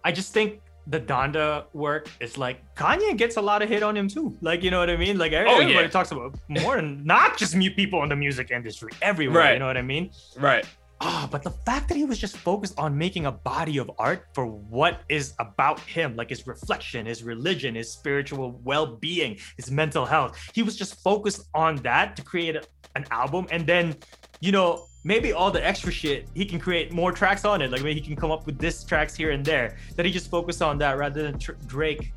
I just think the Donda work is like Kanye gets a lot of hit on him too. Like you know what I mean? Like oh, everybody yeah. talks about more than not just mute people in the music industry everywhere. Right. You know what I mean? Right. Ah, but the fact that he was just focused on making a body of art for what is about him, like his reflection, his religion, his spiritual well being, his mental health, he was just focused on that to create an album. And then, you know, maybe all the extra shit, he can create more tracks on it. Like maybe he can come up with this tracks here and there. That he just focused on that rather than tr- Drake,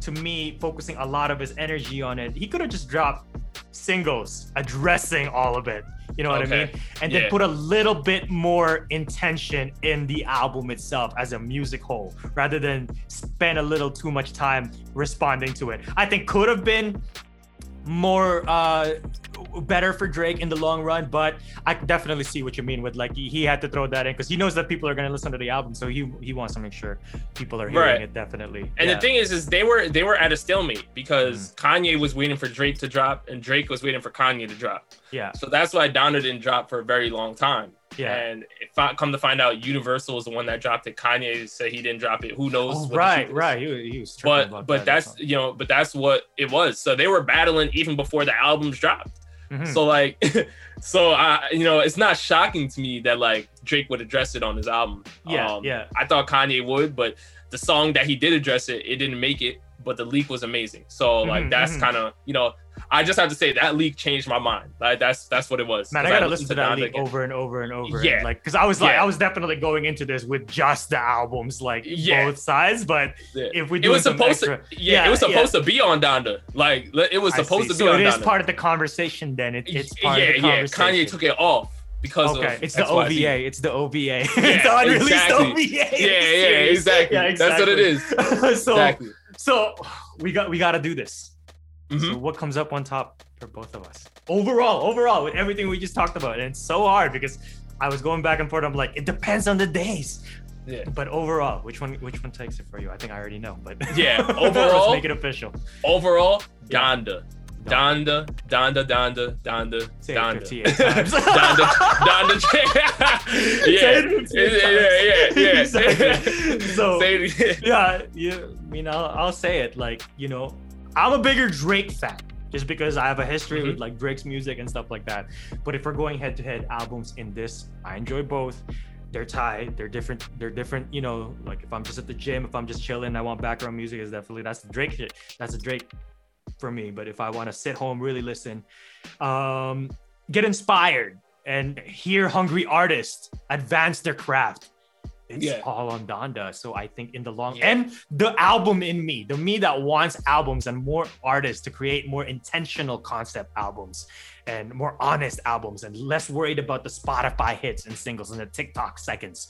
to me, focusing a lot of his energy on it. He could have just dropped singles addressing all of it you know what okay. I mean? And yeah. then put a little bit more intention in the album itself as a music whole, rather than spend a little too much time responding to it. I think could have been more uh better for Drake in the long run, but I definitely see what you mean with like he had to throw that in because he knows that people are gonna listen to the album, so he he wants to make sure people are hearing right. it definitely. And yeah. the thing is, is they were they were at a stalemate because mm. Kanye was waiting for Drake to drop and Drake was waiting for Kanye to drop. Yeah. So that's why Donda didn't drop for a very long time. Yeah. And if I come to find out, Universal is the one that dropped it. Kanye said he didn't drop it. Who knows? Oh, right, right. He, he was. But but that that's you know, but that's what it was. So they were battling even before the albums dropped. Mm-hmm. So like, *laughs* so I, you know, it's not shocking to me that like Drake would address it on his album. Yeah, um, yeah. I thought Kanye would, but the song that he did address it, it didn't make it. But the leak was amazing. So like, mm-hmm, that's mm-hmm. kind of you know, I just have to say that leak changed my mind. Like that's that's what it was. Man, I gotta I listen to that leak again. over and over and over. Yeah, and like because I was like, yeah. I was definitely going into this with just the albums, like yeah. both sides. But yeah. if we do it was supposed extra, to, yeah, it was supposed to be on Donda. Like it was supposed to be so on. it is Donda. part of the conversation. Then it, it's part yeah, of the conversation. Yeah, Kanye took it off because okay, it's the OVA. It's the OVA. *laughs* Yeah, it's the unreleased exactly. OVA. Yeah, yeah, exactly. yeah, exactly. That's what it is. *laughs* so, exactly. so we got we got to do this. Mm-hmm. So what comes up on top for both of us? Overall, overall, with everything we just talked about, and it's so hard because I was going back and forth. I'm like, it depends on the days. Yeah. But overall, which one which one takes it for you? I think I already know. But yeah, overall, *laughs* let's make it official. Overall, Donda. Donda, Donda, Donda, Donda, Say *laughs* Donda. Donda, *laughs* Donda. yeah, yeah, yeah, yeah. Exactly. So, yeah, yeah. I mean, I'll, I'll say it. Like, you know, I'm a bigger Drake fan just because I have a history mm-hmm. with like Drake's music and stuff like that. But if we're going head to head albums in this, I enjoy both. They're tied. They're different. They're different. You know, like if I'm just at the gym, if I'm just chilling, I want background music. Is definitely that's the Drake shit. That's a Drake for me. But if I want to sit home, really listen, um, get inspired and hear hungry artists advance their craft it's yeah. all on Donda. So I think in the long yeah. and the album in me, the me that wants albums and more artists to create more intentional concept albums and more honest albums and less worried about the Spotify hits and singles and the TikTok seconds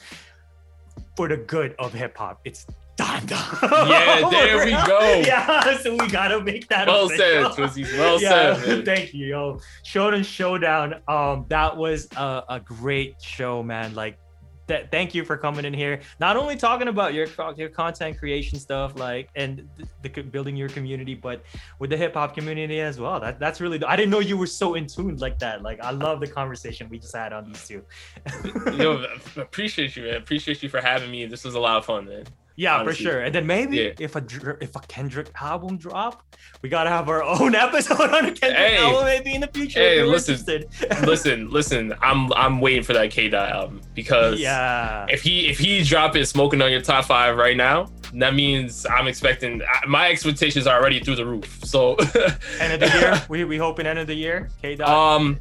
for the good of hip hop. It's Donda. Yeah, *laughs* there we go. yeah, so we gotta make that. Well official. said, Twizzy. Well yeah, said. *laughs* Man. Thank you, yo. Shonen Showdown. Um, that was a, a great show, man. Like th- thank you for coming in here. Not only talking about your your content creation stuff, like and the, the building your community, but with the hip hop community as well. That that's really. I didn't know you were so in tune like that. Like I love the conversation we just had on these two. Yo, appreciate you, man. Appreciate you for having me. This was a lot of fun, man. Yeah, Honestly. for sure. And then maybe yeah. if a if a Kendrick album drop, we gotta have our *laughs* own episode on a Kendrick hey, album maybe in the future. Hey, listen, *laughs* listen, listen. I'm I'm waiting for that K Dot album because yeah, if he if he drop it smoking on your top five right now, that means I'm expecting my expectations are already through the roof. So *laughs* end of the year, we we hoping end of the year. K Dot. Um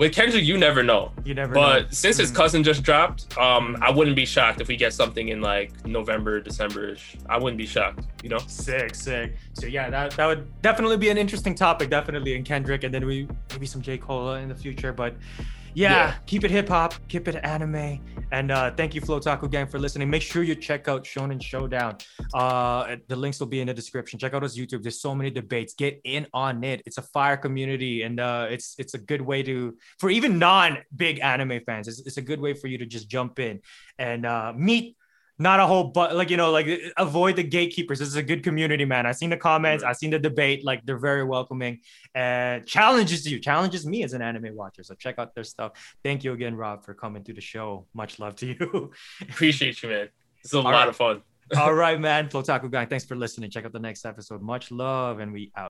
with Kendrick, you never know. You never but know. since his mm. cousin just dropped, um, I wouldn't be shocked if we get something in like November, December-ish. I wouldn't be shocked, you know? Sick, sick. So yeah, that, that would definitely be an interesting topic, definitely in Kendrick, and then we maybe some J. Cole in the future. But yeah, yeah. keep it hip hop, keep it anime, and uh, thank you, Flotaku Gang, for listening. Make sure you check out Shonen Showdown. Uh, the links will be in the description. Check out his YouTube. There's so many debates. Get in on it. It's a fire community, and uh, it's it's a good way to for even non big anime fans. It's, it's a good way for you to just jump in and uh, meet not a whole but like you know like avoid the gatekeepers. This is a good community man. I've seen the comments i've seen the debate like they're very welcoming and challenges you challenges me as an anime watcher so check out their stuff. Thank you again rob for coming to the show. Much love to you. *laughs* Appreciate you man. It's a All lot right. of fun. *laughs* All right man. Flotaku gang thanks for listening. Check out the next episode. Much love and we out